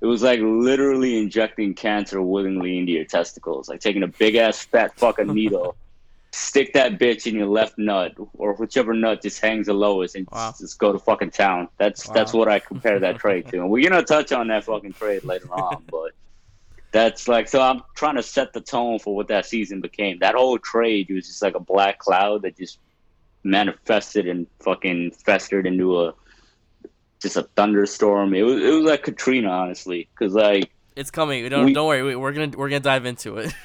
it was like literally injecting cancer willingly into your testicles, like taking a big ass fat fucking needle, stick that bitch in your left nut or whichever nut just hangs the lowest, and Wow. just, just go to fucking town. That's that's what I compare that trade to, and we're gonna touch on that fucking trade later on, but. That's like so. I'm trying to set the tone for what that season became. That whole trade was just like a black cloud that just manifested and fucking festered into a just a thunderstorm. It was it was like Katrina, honestly, because like It's coming. Don't We- don't worry. We, we're gonna we're gonna dive into it.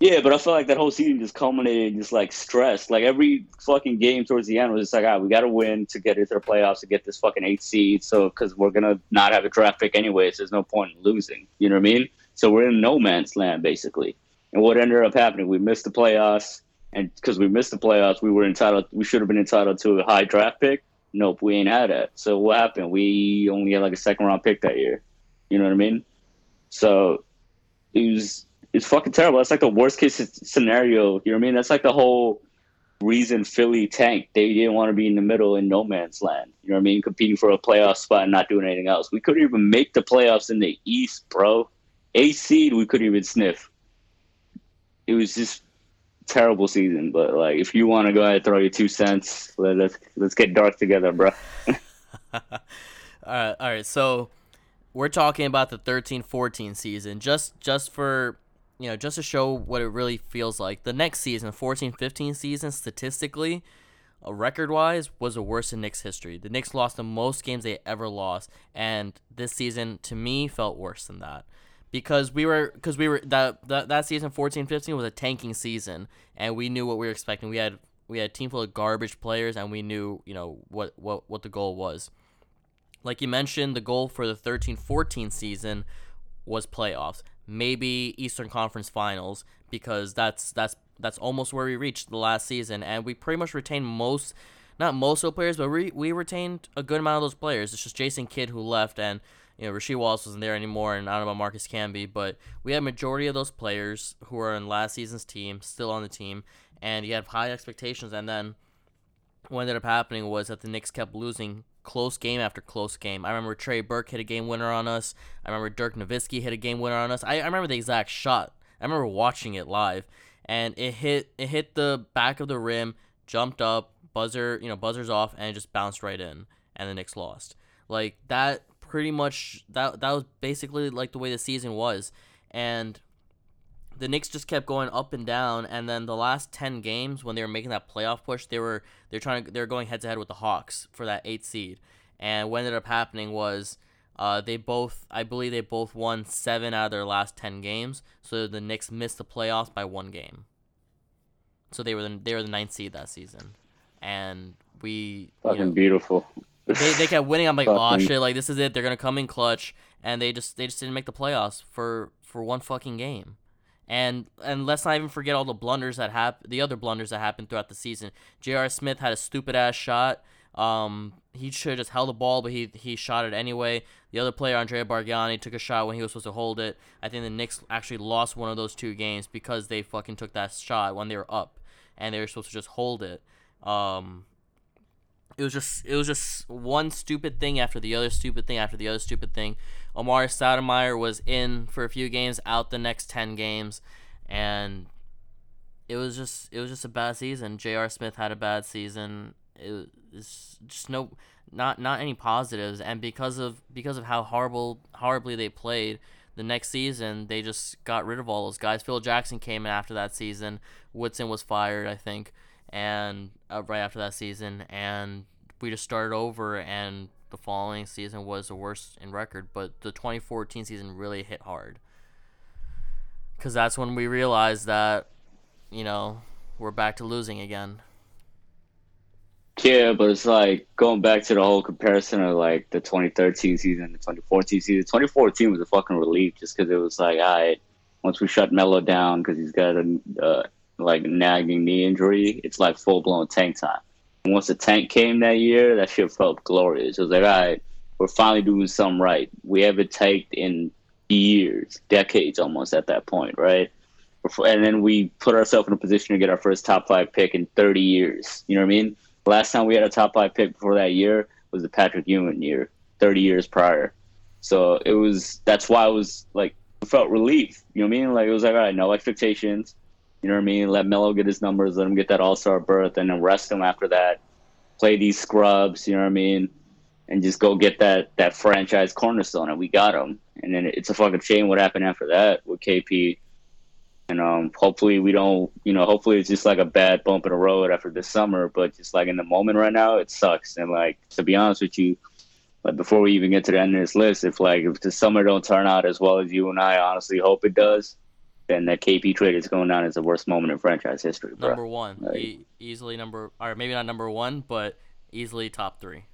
yeah, but I feel like that whole season just culminated in just like stress. Like every fucking game towards the end was just like, ah, we got to win to get into the playoffs to get this fucking eight seed. So because we're gonna not have a draft pick anyways, there's no point in losing. You know what I mean? So we're in no man's land basically. And what ended up happening, we missed the playoffs, and because we missed the playoffs, we were entitled. We should have been entitled to a high draft pick. Nope, we ain't had that. So what happened? We only had like a second round pick that year. You know what I mean? So it was it's fucking terrible. That's like the worst case scenario. You know what I mean? That's like the whole reason Philly tanked. They didn't want to be in the middle in no man's land. You know what I mean? Competing for a playoff spot and not doing anything else. We couldn't even make the playoffs in the East, bro. A seed we couldn't even sniff. It was just terrible season. But like, if you want to go ahead and throw your two cents, let, let's let's get dark together, bro. all right, all right. So we're talking about the 13-14 season, just just for you know, just to show what it really feels like. The next season, 14-15 season, statistically, uh, record-wise, was the worst in Knicks history. The Knicks lost the most games they ever lost, and this season, to me, felt worse than that. Because we were, because we were that, that that season 14-15 was a tanking season, and we knew what we were expecting. We had we had a team full of garbage players, and we knew you know what what what the goal was like you mentioned, the goal for the 13 14 season was playoffs. Maybe Eastern Conference Finals because that's that's that's almost where we reached the last season, and we pretty much retained most, not most of the players, but we we retained a good amount of those players. It's just Jason Kidd who left, and you know Rasheed Wallace wasn't there anymore, and I don't know about Marcus Camby, but we had majority of those players who are in last season's team still on the team, and you have high expectations, and then what ended up happening was that the Knicks kept losing close game after close game. I remember Trey Burke hit a game winner on us. I remember Dirk Nowitzki hit a game winner on us. I, I remember the exact shot. I remember watching it live, and it hit it hit the back of the rim, jumped up, buzzer you know buzzers off, and it just bounced right in, and the Knicks lost. Like that, pretty much that that was basically like the way the season was, and the Knicks just kept going up and down, and then the last ten games when they were making that playoff push, they were they're trying to they're going head to head with the Hawks for that eighth seed, and what ended up happening was, uh, they both I believe they both won seven out of their last ten games, so the Knicks missed the playoffs by one game. So they were the, they were the ninth seed that season, and we you Fucking know, beautiful. they, they kept winning. I'm like, oh shit, like this is it. They're gonna come in clutch, and they just they just didn't make the playoffs for for one fucking game. And and let's not even forget all the blunders that hap- the other blunders that happened throughout the season. J.R. Smith had a stupid ass shot. Um, he should have just held the ball, but he he shot it anyway. The other player, Andrea Bargnani, took a shot when he was supposed to hold it. I think the Knicks actually lost one of those two games because they fucking took that shot when they were up, and they were supposed to just hold it. Um, it was just it was just one stupid thing after the other stupid thing after the other stupid thing. Amar'e Stoudemire was in for a few games, out the next ten games, and it was just it was just a bad season. J.R. Smith had a bad season. It was just no not not any positives, and because of because of how horrible horribly they played. The next season, they just got rid of all those guys. Phil Jackson came in after that season. Woodson was fired, I think and uh, right after that season, and we just started over, and the following season was the worst in record. But the 2014 season really hit hard, because that's when we realized that, you know, we're back to losing again. Yeah, but it's like going back to the whole comparison of like the 2013 season, the 2014 season. 2014 was a fucking relief just because it was like, all right, once we shut Melo down because he's got a uh, like nagging knee injury, it's like full blown tank time. Once the tank came that year, that shit felt glorious. It was like, all right, we're finally doing something right. We haven't tanked in years, decades almost at that point, right? And then we put ourselves in a position to get our first top five pick in 30 years. You know what I mean? Last time we had a top five pick before that year was the Patrick Ewing year, 30 years prior. So it was, that's why I was like, felt relief. You know what I mean? Like it was like, all right, no expectations. You know what I mean? Let Melo get his numbers, let him get that all star berth, and then rest him after that. Play these scrubs, you know what I mean? And just go get that that franchise cornerstone, and we got him. And then it's a fucking shame what happened after that with KP. And um, hopefully we don't, you know, hopefully it's just like a bad bump in the road after this summer. But just like in the moment right now, it sucks. And like to be honest with you, like before we even get to the end of this list, if like if the summer don't turn out as well as you and I honestly hope it does, then that KP trade is going down as the worst moment in franchise history. Bro. Number one, like, e- easily number, or maybe not number one, but easily top three.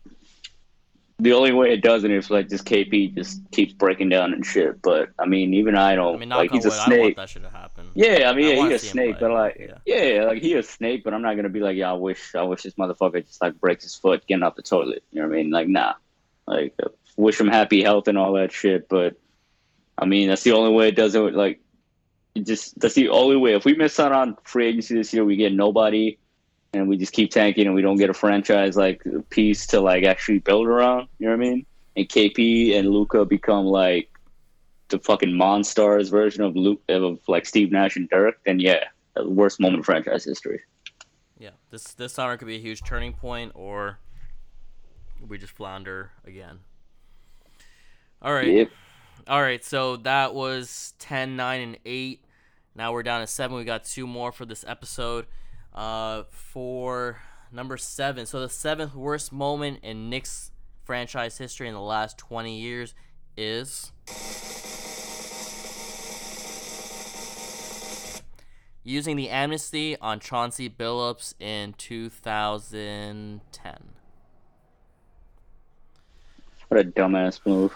The only way it doesn't is like this KP just keeps breaking down and shit. But I mean, even I don't. I mean, like he's wood, a snake. that should have happened. Yeah, I mean, I yeah, he's a snake, but like, yeah. yeah, like he's a snake. But I'm not gonna be like, yeah, I wish, I wish this motherfucker just like breaks his foot getting off the toilet. You know what I mean? Like, nah. Like, uh, wish him happy health and all that shit. But I mean, that's the only way it doesn't. Like, just that's the only way. If we miss out on free agency this year, we get nobody, and we just keep tanking, and we don't get a franchise like piece to like actually build around. You know what I mean? And KP and Luka become like the fucking Monstars version of Luke of like Steve Nash and Dirk. Then yeah, the worst moment in franchise history. Yeah, this this summer could be a huge turning point, or we just flounder again. All right. Yep. All right, so that was 10, 9, and 8. Now we're down to 7. We got two more for this episode. Uh, for number 7. So the seventh worst moment in Knicks franchise history in the last 20 years is. Using the amnesty on Chauncey Billups in 2010. What a dumbass move.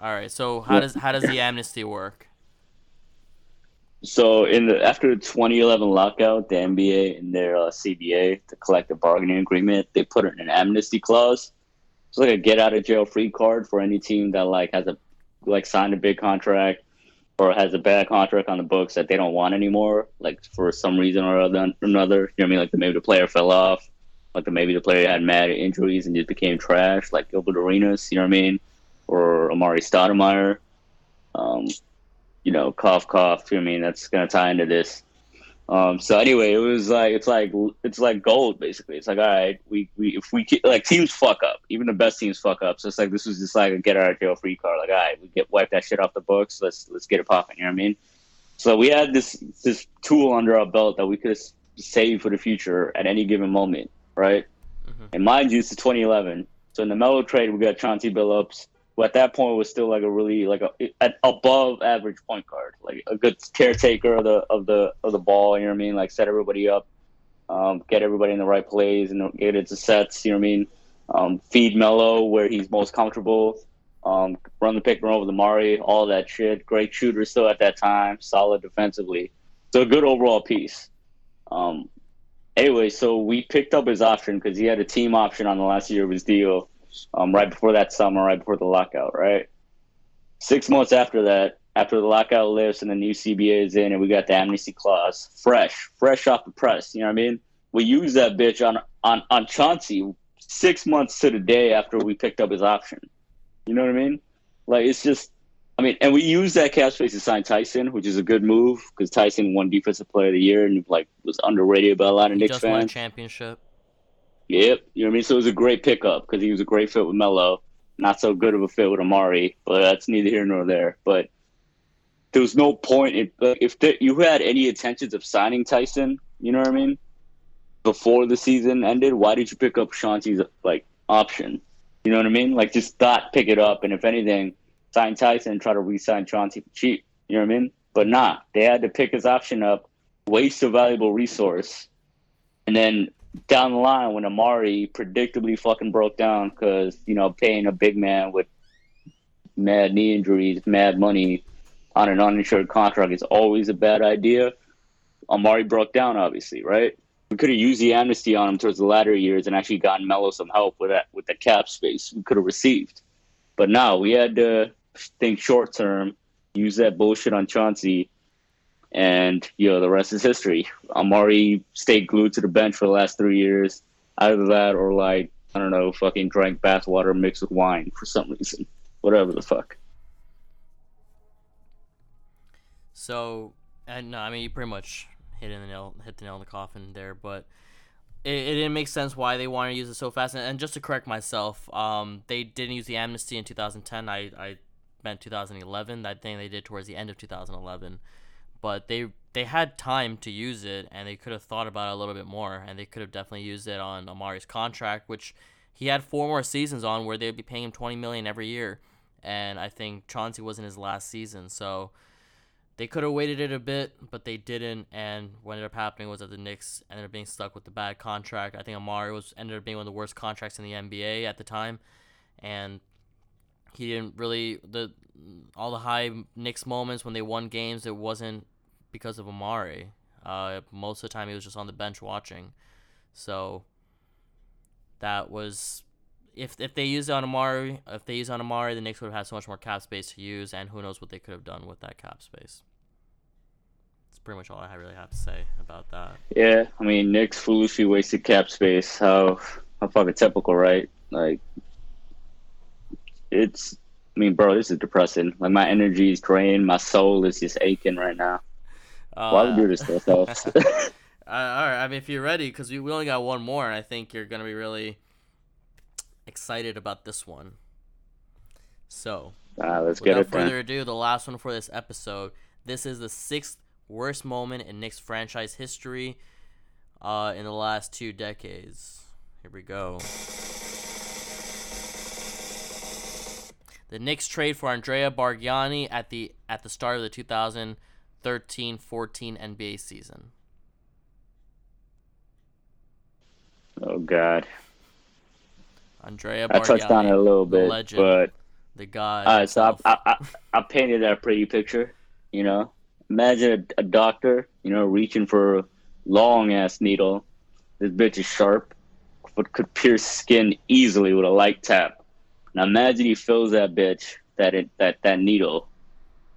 All right. So how does how does the amnesty work? So in the after the 2011 lockout, the NBA and their uh, CBA, the collective bargaining agreement, they put in an amnesty clause. It's like a get out of jail free card for any team that like has a like signed a big contract or has a bad contract on the books that they don't want anymore, like for some reason or other, another. You know what I mean? Like the, maybe the player fell off, like the, maybe the player had mad injuries and just became trash, like Gilbert Arenas. You know what I mean? Or Amar'e Stoudemire. Um, you know, cough, cough. I mean, that's gonna tie into this. Um, so anyway, it was like it's like it's like gold basically. It's like all right, we, we if we like teams fuck up, even the best teams fuck up. So it's like this was just like a get out of jail free card. Like all right, we get wipe that shit off the books. Let's let's get it popping. You know what I mean? So we had this this tool under our belt that we could save for the future at any given moment, right? Mm-hmm. And mind you, it's 2011. So in the Melo trade, we got Chauncey Billups at that point was still like a really like a an above average point guard, like a good caretaker of the of the of the ball. You know what I mean? Like set everybody up, um, get everybody in the right plays, and get it to sets. You know what I mean? Um, feed Melo where he's most comfortable. Um, run the pick and roll with Amar'e, all that shit. Great shooter still at that time, solid defensively. So a good overall piece. Um, anyway, so we picked up his option because he had a team option on the last year of his deal um, right before that summer, right before the lockout, right? Six months after that, after the lockout lifts and the new CBA is in and we got the amnesty clause, fresh, fresh off the press, you know what I mean? We used that bitch on, on, on Chauncey six months to the day after we picked up his option. You know what I mean? Like, it's just, I mean, and we used that cap space to sign Tyson, which is a good move because Tyson won Defensive Player of the Year and like was underrated by a lot of he Knicks just fans. Won a championship. Yep, you know what I mean. So it was a great pickup because he was a great fit with Melo. Not so good of a fit with Amar'e, but that's neither here nor there. But there was no point in, if the, you had any intentions of signing Tyson. You know what I mean? Before the season ended, why did you pick up Chauncey's like option? You know what I mean? Like just not pick it up, and if anything, sign Tyson and try to re-sign Chauncey for cheap. You know what I mean? But nah, they had to pick his option up, waste a valuable resource, and then down the line when Amar'e predictably fucking broke down because you know paying a big man with mad knee injuries, mad money, on an uninsured contract is always a bad idea. Amar'e broke down, obviously, right? We could have used the amnesty on him towards the latter years and actually gotten Melo some help with that with the cap space we could have received. But now we had to think short term, use that bullshit on Chauncey, and you know the rest is history. Amar'e stayed glued to the bench for the last three years. Either that or like I don't know, fucking drank bathwater mixed with wine for some reason. Whatever the fuck. So, and no, I mean you pretty much hit the nail, hit the nail in the coffin there, but it, it didn't make sense why they wanted to use it so fast. And, and just to correct myself, um, they didn't use the amnesty in 2010. I I meant 2011. That thing they did towards the end of 2011, but they they had time to use it, and they could have thought about it a little bit more, and they could have definitely used it on Amar'e's contract, which he had four more seasons on where they'd be paying him 20 million every year, and I think Chauncey was in his last season, so they could have waited it a bit, but they didn't. And what ended up happening was that the Knicks ended up being stuck with the bad contract. I think Amar'e was ended up being one of the worst contracts in the NBA at the time, and he didn't really the all the high Knicks moments when they won games. It wasn't because of Amar'e. Uh, most of the time, he was just on the bench watching. So that was if if they used on Amar'e, if they used on Amar'e, the Knicks would have had so much more cap space to use, and who knows what they could have done with that cap space. That's pretty much all I really have to say about that. Yeah, I mean, Knicks foolishly wasted cap space. How how fucking typical, right? Like, it's. I mean, bro, this is depressing. Like, my energy is drained. My soul is just aching right now. Uh, Why would we do this to ourselves? uh, all right, I mean, if you're ready, because we, we only got one more, and I think you're gonna be really excited about this one. So, uh, let's get it. Without further ado, the last one for this episode. This is the sixth worst moment in Knicks franchise history uh, in the last two decades. Here we go. The Knicks trade for Andrea Bargnani at the at the start of the 2013-14 NBA season. Oh God. Andrea Bargnani, I touched on it a little bit, legend, but the guy. All right, so I, I, I, painted that pretty picture. You know, imagine a, a doctor, you know, reaching for a long ass needle. This bitch is sharp, but could pierce skin easily with a light tap. Now imagine he fills that bitch, that it, that that needle,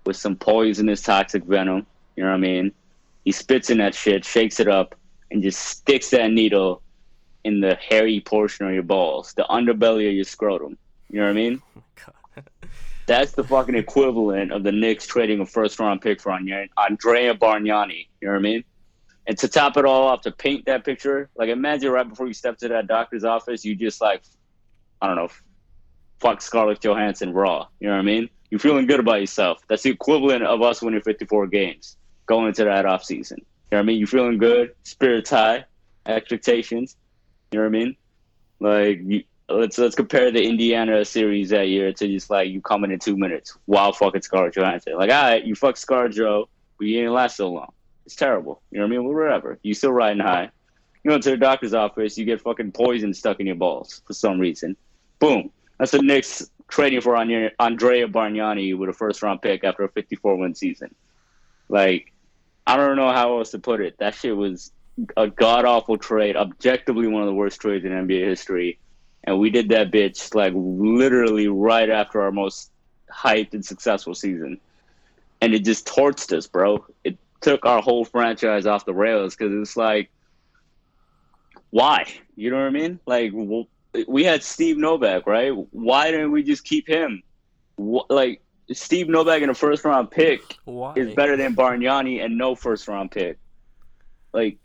with some poisonous toxic venom. You know what I mean? He spits in that shit, shakes it up, and just sticks that needle in the hairy portion of your balls, the underbelly of your scrotum. You know what I mean? Oh That's the fucking equivalent of the Knicks trading a first round pick for Andrea Bargnani. You know what I mean? And to top it all off, to paint that picture, like imagine right before you step to that doctor's office, you just like, I don't know, fuck Scarlett Johansson raw. You know what I mean? You're feeling good about yourself. That's the equivalent of us winning 54 games going into that off season. You know what I mean? You're feeling good, spirits high, expectations. You know what I mean? Like, you, let's let's compare the Indiana series that year to just like you coming in two minutes while fucking Scarlett Johansson. Like, all right, you fuck Scar Joe, but you didn't last so long. It's terrible. You know what I mean? Well, whatever. You still riding high. You go to the doctor's office, you get fucking poison stuck in your balls for some reason. Boom. That's the Knicks trading for Andrea Bargnani with a first round pick after a 54 win season. Like, I don't know how else to put it. That shit was a god awful trade, objectively one of the worst trades in NBA history. And we did that bitch like literally right after our most hyped and successful season. And it just torched us, bro. It took our whole franchise off the rails because it's like, why? You know what I mean? Like, well, we had Steve Novak, right? Why didn't we just keep him? Like Steve Novak in a first round pick Why? is better than Bargnani and no first round pick. Like,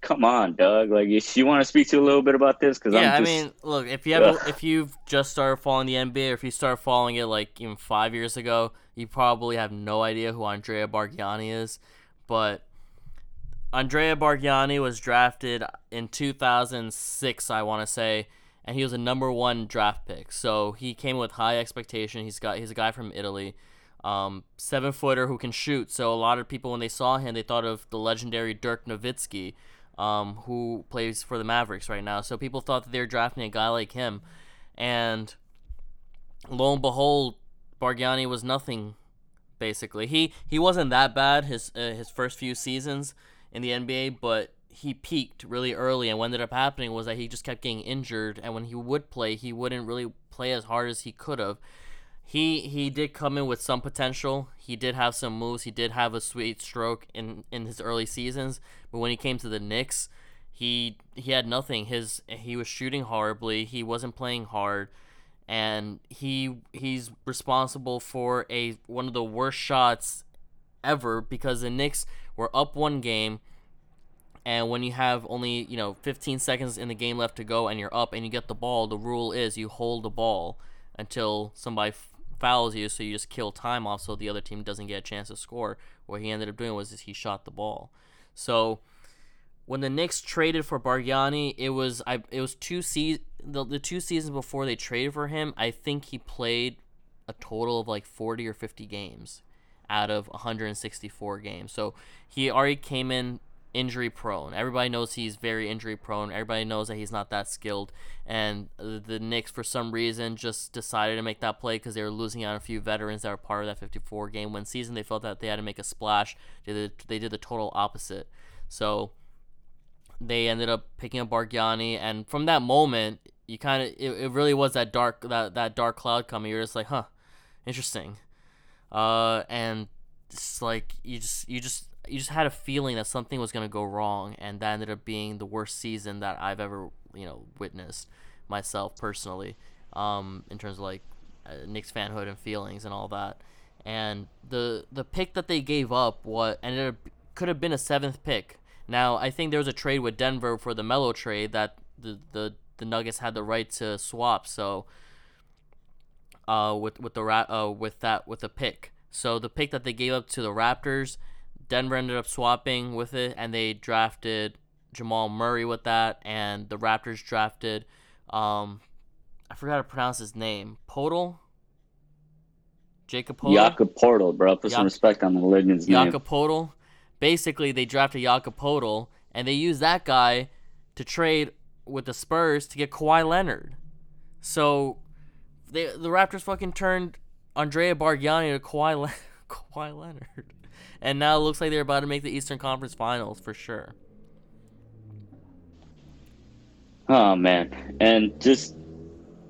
come on, Doug. Like, if you want to speak to a little bit about this, because yeah, just, I mean, look, if you have if you've just started following the NBA, or if you start following it like even five years ago, you probably have no idea who Andrea Bargnani is, but. Andrea Bargnani was drafted in 2006, I want to say, and he was a number one draft pick. So he came with high expectation. He's got he's a guy from Italy, um, seven footer who can shoot. So a lot of people when they saw him, they thought of the legendary Dirk Nowitzki, um, who plays for the Mavericks right now. So people thought that they were drafting a guy like him, and lo and behold, Bargnani was nothing basically. He he wasn't that bad his uh, his first few seasons in the NBA, but he peaked really early, and what ended up happening was that he just kept getting injured, and when he would play, he wouldn't really play as hard as he could have. He he did come in with some potential. He did have some moves. He did have a sweet stroke in in his early seasons, but when he came to the Knicks, he he had nothing. His he was shooting horribly. He wasn't playing hard and he he's responsible for a one of the worst shots ever because the Knicks were up one game and when you have only, you know, 15 seconds in the game left to go and you're up and you get the ball, the rule is you hold the ball until somebody f- fouls you so you just kill time off so the other team doesn't get a chance to score. What he ended up doing was he shot the ball. So when the Knicks traded for Bargnani, it was I it was two se- the, the two seasons before they traded for him. I think he played a total of like 40 or 50 games out of 164 games. So he already came in injury prone. Everybody knows he's very injury prone. Everybody knows that he's not that skilled. And the Knicks, for some reason, just decided to make that play because they were losing out a few veterans that were part of that 54 game win season. They felt that they had to make a splash. They did, they did the total opposite. So they ended up picking up Bargnani, and from that moment, you kind of it, it really was that dark that that dark cloud coming. You're just like, huh, interesting, uh, and it's like you just you just you just had a feeling that something was gonna go wrong, and that ended up being the worst season that I've ever you know witnessed myself personally, um, in terms of like uh, Knicks fanhood and feelings and all that. And the the pick that they gave up what ended up could have been a seventh pick now, I think there was a trade with Denver for the Melo trade that the the, the Nuggets had the right to swap. So, uh, with with the uh, with that with the pick. So the pick that they gave up to the Raptors, Denver ended up swapping with it, and they drafted Jamal Murray with that, and the Raptors drafted, um, I forgot to pronounce his name, Podol. Jacob Podol. Jakob Poeltl, bro. Put some respect on the legend's name. Jakob Podol basically they drafted Jakob Podol and they used that guy to trade with the Spurs to get Kawhi Leonard. So they the Raptors fucking turned Andrea Bargnani to Kawhi, Le- Kawhi Leonard. And now it looks like they're about to make the Eastern Conference Finals for sure. Oh man. And just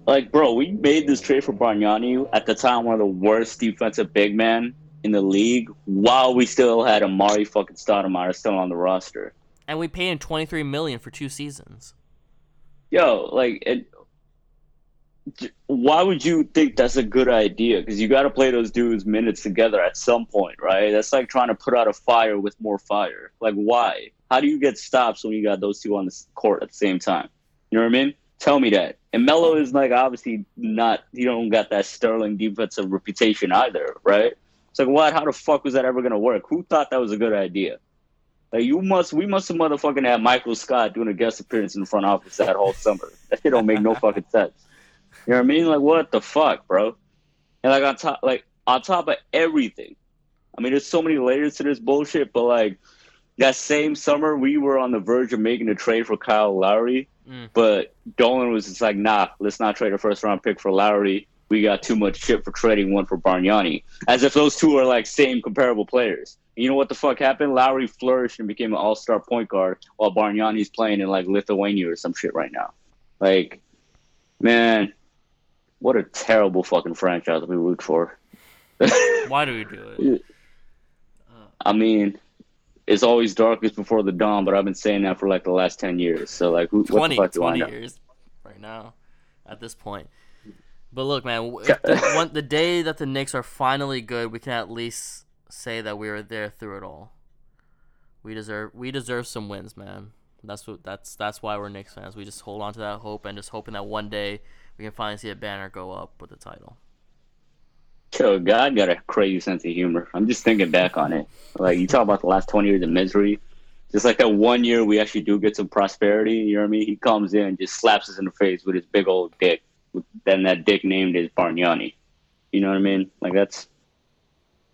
like bro, we made this trade for Bargnani at the time one of the worst defensive big men in the league while we still had Amar'e fucking Stoudemire still on the roster. And we paid him twenty three million for two seasons. Yo, like, it, why would you think that's a good idea? Because you got to play those dudes minutes together at some point, right? That's like trying to put out a fire with more fire. Like, why? How do you get stops when you got those two on the court at the same time? You know what I mean? Tell me that. And Melo is like obviously not. He don't got that sterling defensive reputation either, right? It's like, what? How the fuck was that ever gonna work? Who thought that was a good idea? Like, you must, we must have motherfucking had Michael Scott doing a guest appearance in the front office that whole summer. That shit don't make no fucking sense. You know what I mean? Like, what the fuck, bro? And like on top, like on top of everything, I mean, there's so many layers to this bullshit. But like that same summer, we were on the verge of making a trade for Kyle Lowry, mm. but Dolan was just like, nah, let's not trade a first round pick for Lowry we got too much shit for trading one for Bargnani, as if those two are like same comparable players. And you know what the fuck happened? Lowry flourished and became an all star point guard while Bargnani's playing in like Lithuania or some shit right now. Like, man, what a terrible fucking franchise we root for. Why do we do it? I mean, it's always darkest before the dawn, but I've been saying that for like the last 10 years. So, like, who, 20, what the fuck 20 years right now at this point. But look, man, the, one, the day that the Knicks are finally good, we can at least say that we were there through it all. We deserve we deserve some wins, man. That's what that's that's why we're Knicks fans. We just hold on to that hope and just hoping that one day we can finally see a banner go up with the title. Yo, God got a crazy sense of humor. I'm just thinking back on it. Like you talk about the last 20 years of misery. Just like that one year we actually do get some prosperity. You know what I mean? He comes in, and just slaps us in the face with his big old dick then that dick named is Bargnani. You know what I mean? Like that's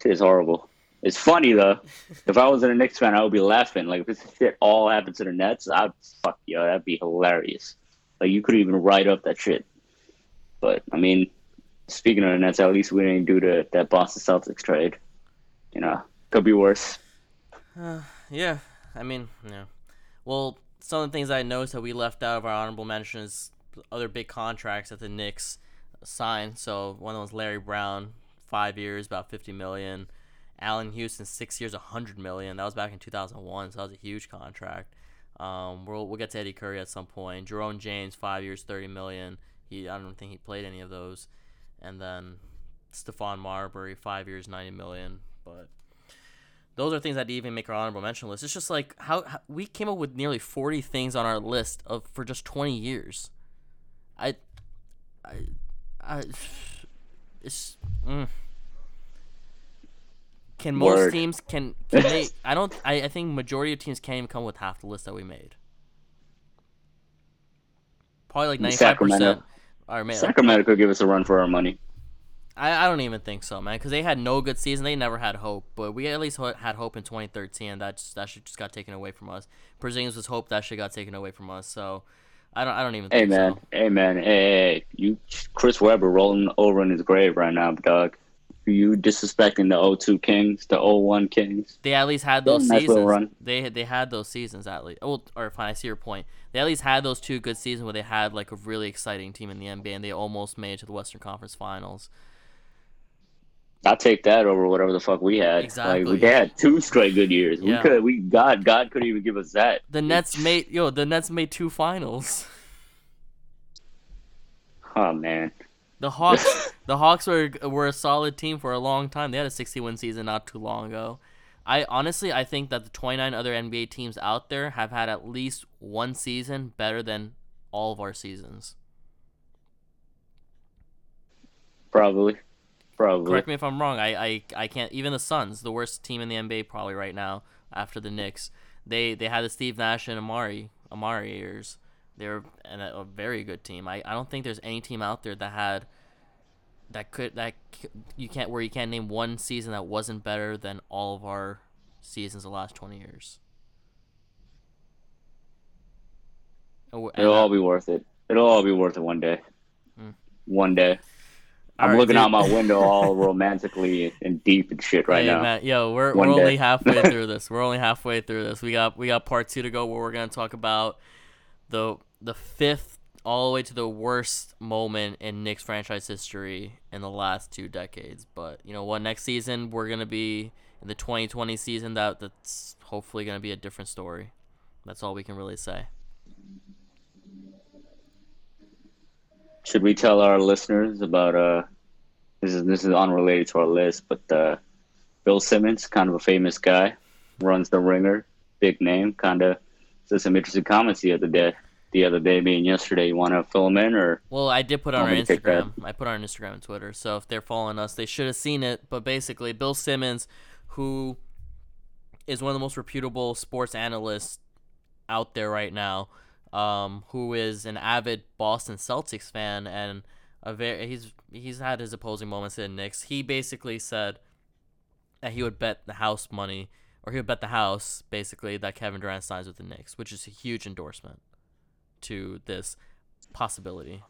it's horrible. It's funny though. if I was in a Knicks fan, I would be laughing. Like if this shit all happened to the Nets, I'd fuck yo, that'd be hilarious. Like you could even write up that shit. But I mean, speaking of the Nets, at least we didn't do the that Boston Celtics trade. you know, could be worse. Uh, yeah, I mean, yeah. Well, some of the things I noticed that we left out of our honorable mentions, other big contracts that the Knicks signed. So one of those Larry Brown, five years, about fifty million. Allan Houston, six years, hundred million. That was back in two thousand one, so that was a huge contract. Um, we'll we'll get to Eddie Curry at some point. Jerome James, five years, thirty million. He I don't think he played any of those. And then Stephon Marbury, five years, ninety million. But those are things that didn't even make our honorable mention list. It's just like how, how, we came up with nearly forty things on our list of for just twenty years. I, I, I it's. Mm. Can most Word. teams can, can they? I don't. I, I think majority of teams can't even come with half the list that we made. Probably like ninety five percent. Or man, Sacramento could give us a run for our money. I, I don't even think so, man, because they had no good season. They never had hope, but we at least ho- had hope in 2013. That just, that shit just got taken away from us. Brazilians was hope. That shit got taken away from us. So I don't I don't even. Hey think man, So. hey man, hey, hey, hey, you Chris Webber rolling over in his grave right now, dog. You disrespecting the 02 Kings, the 01 Kings. They at least had those nice seasons. They had they had those seasons at least. Oh, or fine, I see your point. They at least had those two good seasons where they had like a really exciting team in the NBA, and they almost made it to the Western Conference Finals. I'll take that over whatever the fuck we had. Exactly. Like we had two straight good years. Yeah. We could we God God couldn't even give us that. The Nets made yo. The Nets made two finals. Oh man. The Hawks, the Hawks were were a solid team for a long time. They had a 60 win season not too long ago. I honestly I think that the 29 other NBA teams out there have had at least one season better than all of our seasons. Probably. Probably. Correct me if I'm wrong. I, I I can't. Even the Suns, the worst team in the NBA probably right now after the Knicks. They they had the Steve Nash and Amar'e Amar'e years. They're an, a very good team. I, I don't think there's any team out there that had that could that you can't where you can't name one season that wasn't better than all of our seasons the last 20 years. And It'll all be worth it. It'll all be worth it one day. Mm. One day. I'm right, looking dude. out my window all romantically and deep and shit right Hey, now. man, yo, we're, One we're day. only halfway through this. We're only halfway through this. We got we got part two to go where we're gonna talk about the the fifth all the way to the worst moment in Knicks franchise history in the last two decades. But you know what? Next season we're gonna be in the 2020 season. That that's hopefully gonna be a different story. That's all we can really say. Should we tell our listeners about uh this is this is unrelated to our list, but uh Bill Simmons, kind of a famous guy, runs the ringer, big name, kinda said some interesting comments the other day. The other day being yesterday. You wanna fill them in or Well, I did put on our me to take that? Instagram. I put on Instagram and Twitter. So if they're following us, they should have seen it. But basically, Bill Simmons, who is one of the most reputable sports analysts out there right now, um, who is an avid Boston Celtics fan and a very he's he's had his opposing moments in the Knicks. He basically said that he would bet the house money, or he would bet the house basically that Kevin Durant signs with the Knicks, which is a huge endorsement to this possibility.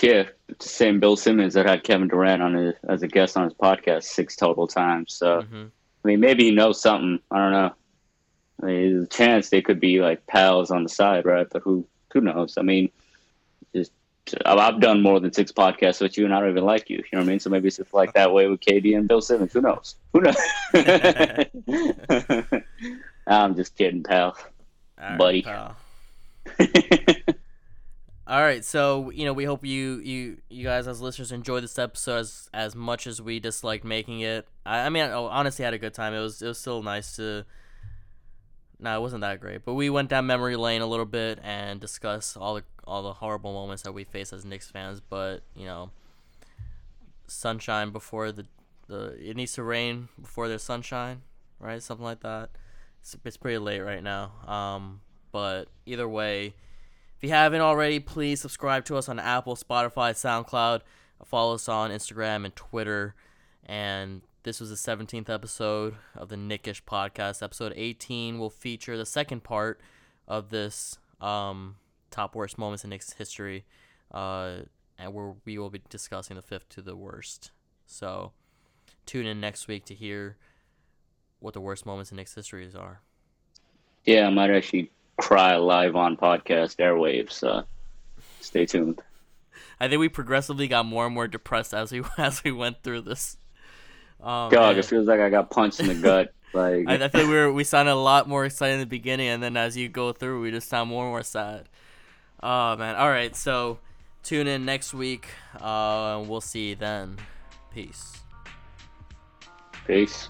Yeah, it's the same Bill Simmons that had Kevin Durant on his, as a guest on his podcast six total times. So hmm I mean, maybe he knows something. I don't know. I mean, there's a chance they could be like pals on the side, right? But who who knows? I mean, just I've I've done more than six podcasts with you, and I don't even like you. You know what I mean? So maybe it's just like that way with KD and Bill Simmons. Who knows? Who knows? I'm just kidding, pal. Right, Buddy. pal. All right, so you know we hope you you you guys as listeners enjoy this episode as as much as we disliked making it. I, I mean, I honestly had a good time. It was it was still nice to. No, it wasn't that great, but we went down memory lane a little bit and discussed all the all the horrible moments that we face as Knicks fans. But you know, sunshine before the the it needs to rain before there's sunshine, right? Something like that. It's, it's pretty late right now. Um, but either way, if you haven't already, please subscribe to us on Apple, Spotify, SoundCloud. Follow us on Instagram and Twitter. And this was the 17th episode of the Nickish podcast. Episode 18 will feature the second part of this um, top worst moments in Knicks history. Uh, and where we will be discussing the fifth to the worst. So tune in next week to hear what the worst moments in Knicks histories are. Yeah, I might actually cry live on podcast airwaves. So stay tuned. I think we progressively got more and more depressed as we as we went through this. Oh, God, man. it feels like I got punched in the gut. Like I, I feel we were we sounded a lot more excited in the beginning, and then as you go through, we just sound more and more sad. Oh man! All right, so tune in next week. Uh, and we'll see you then. Peace. Peace.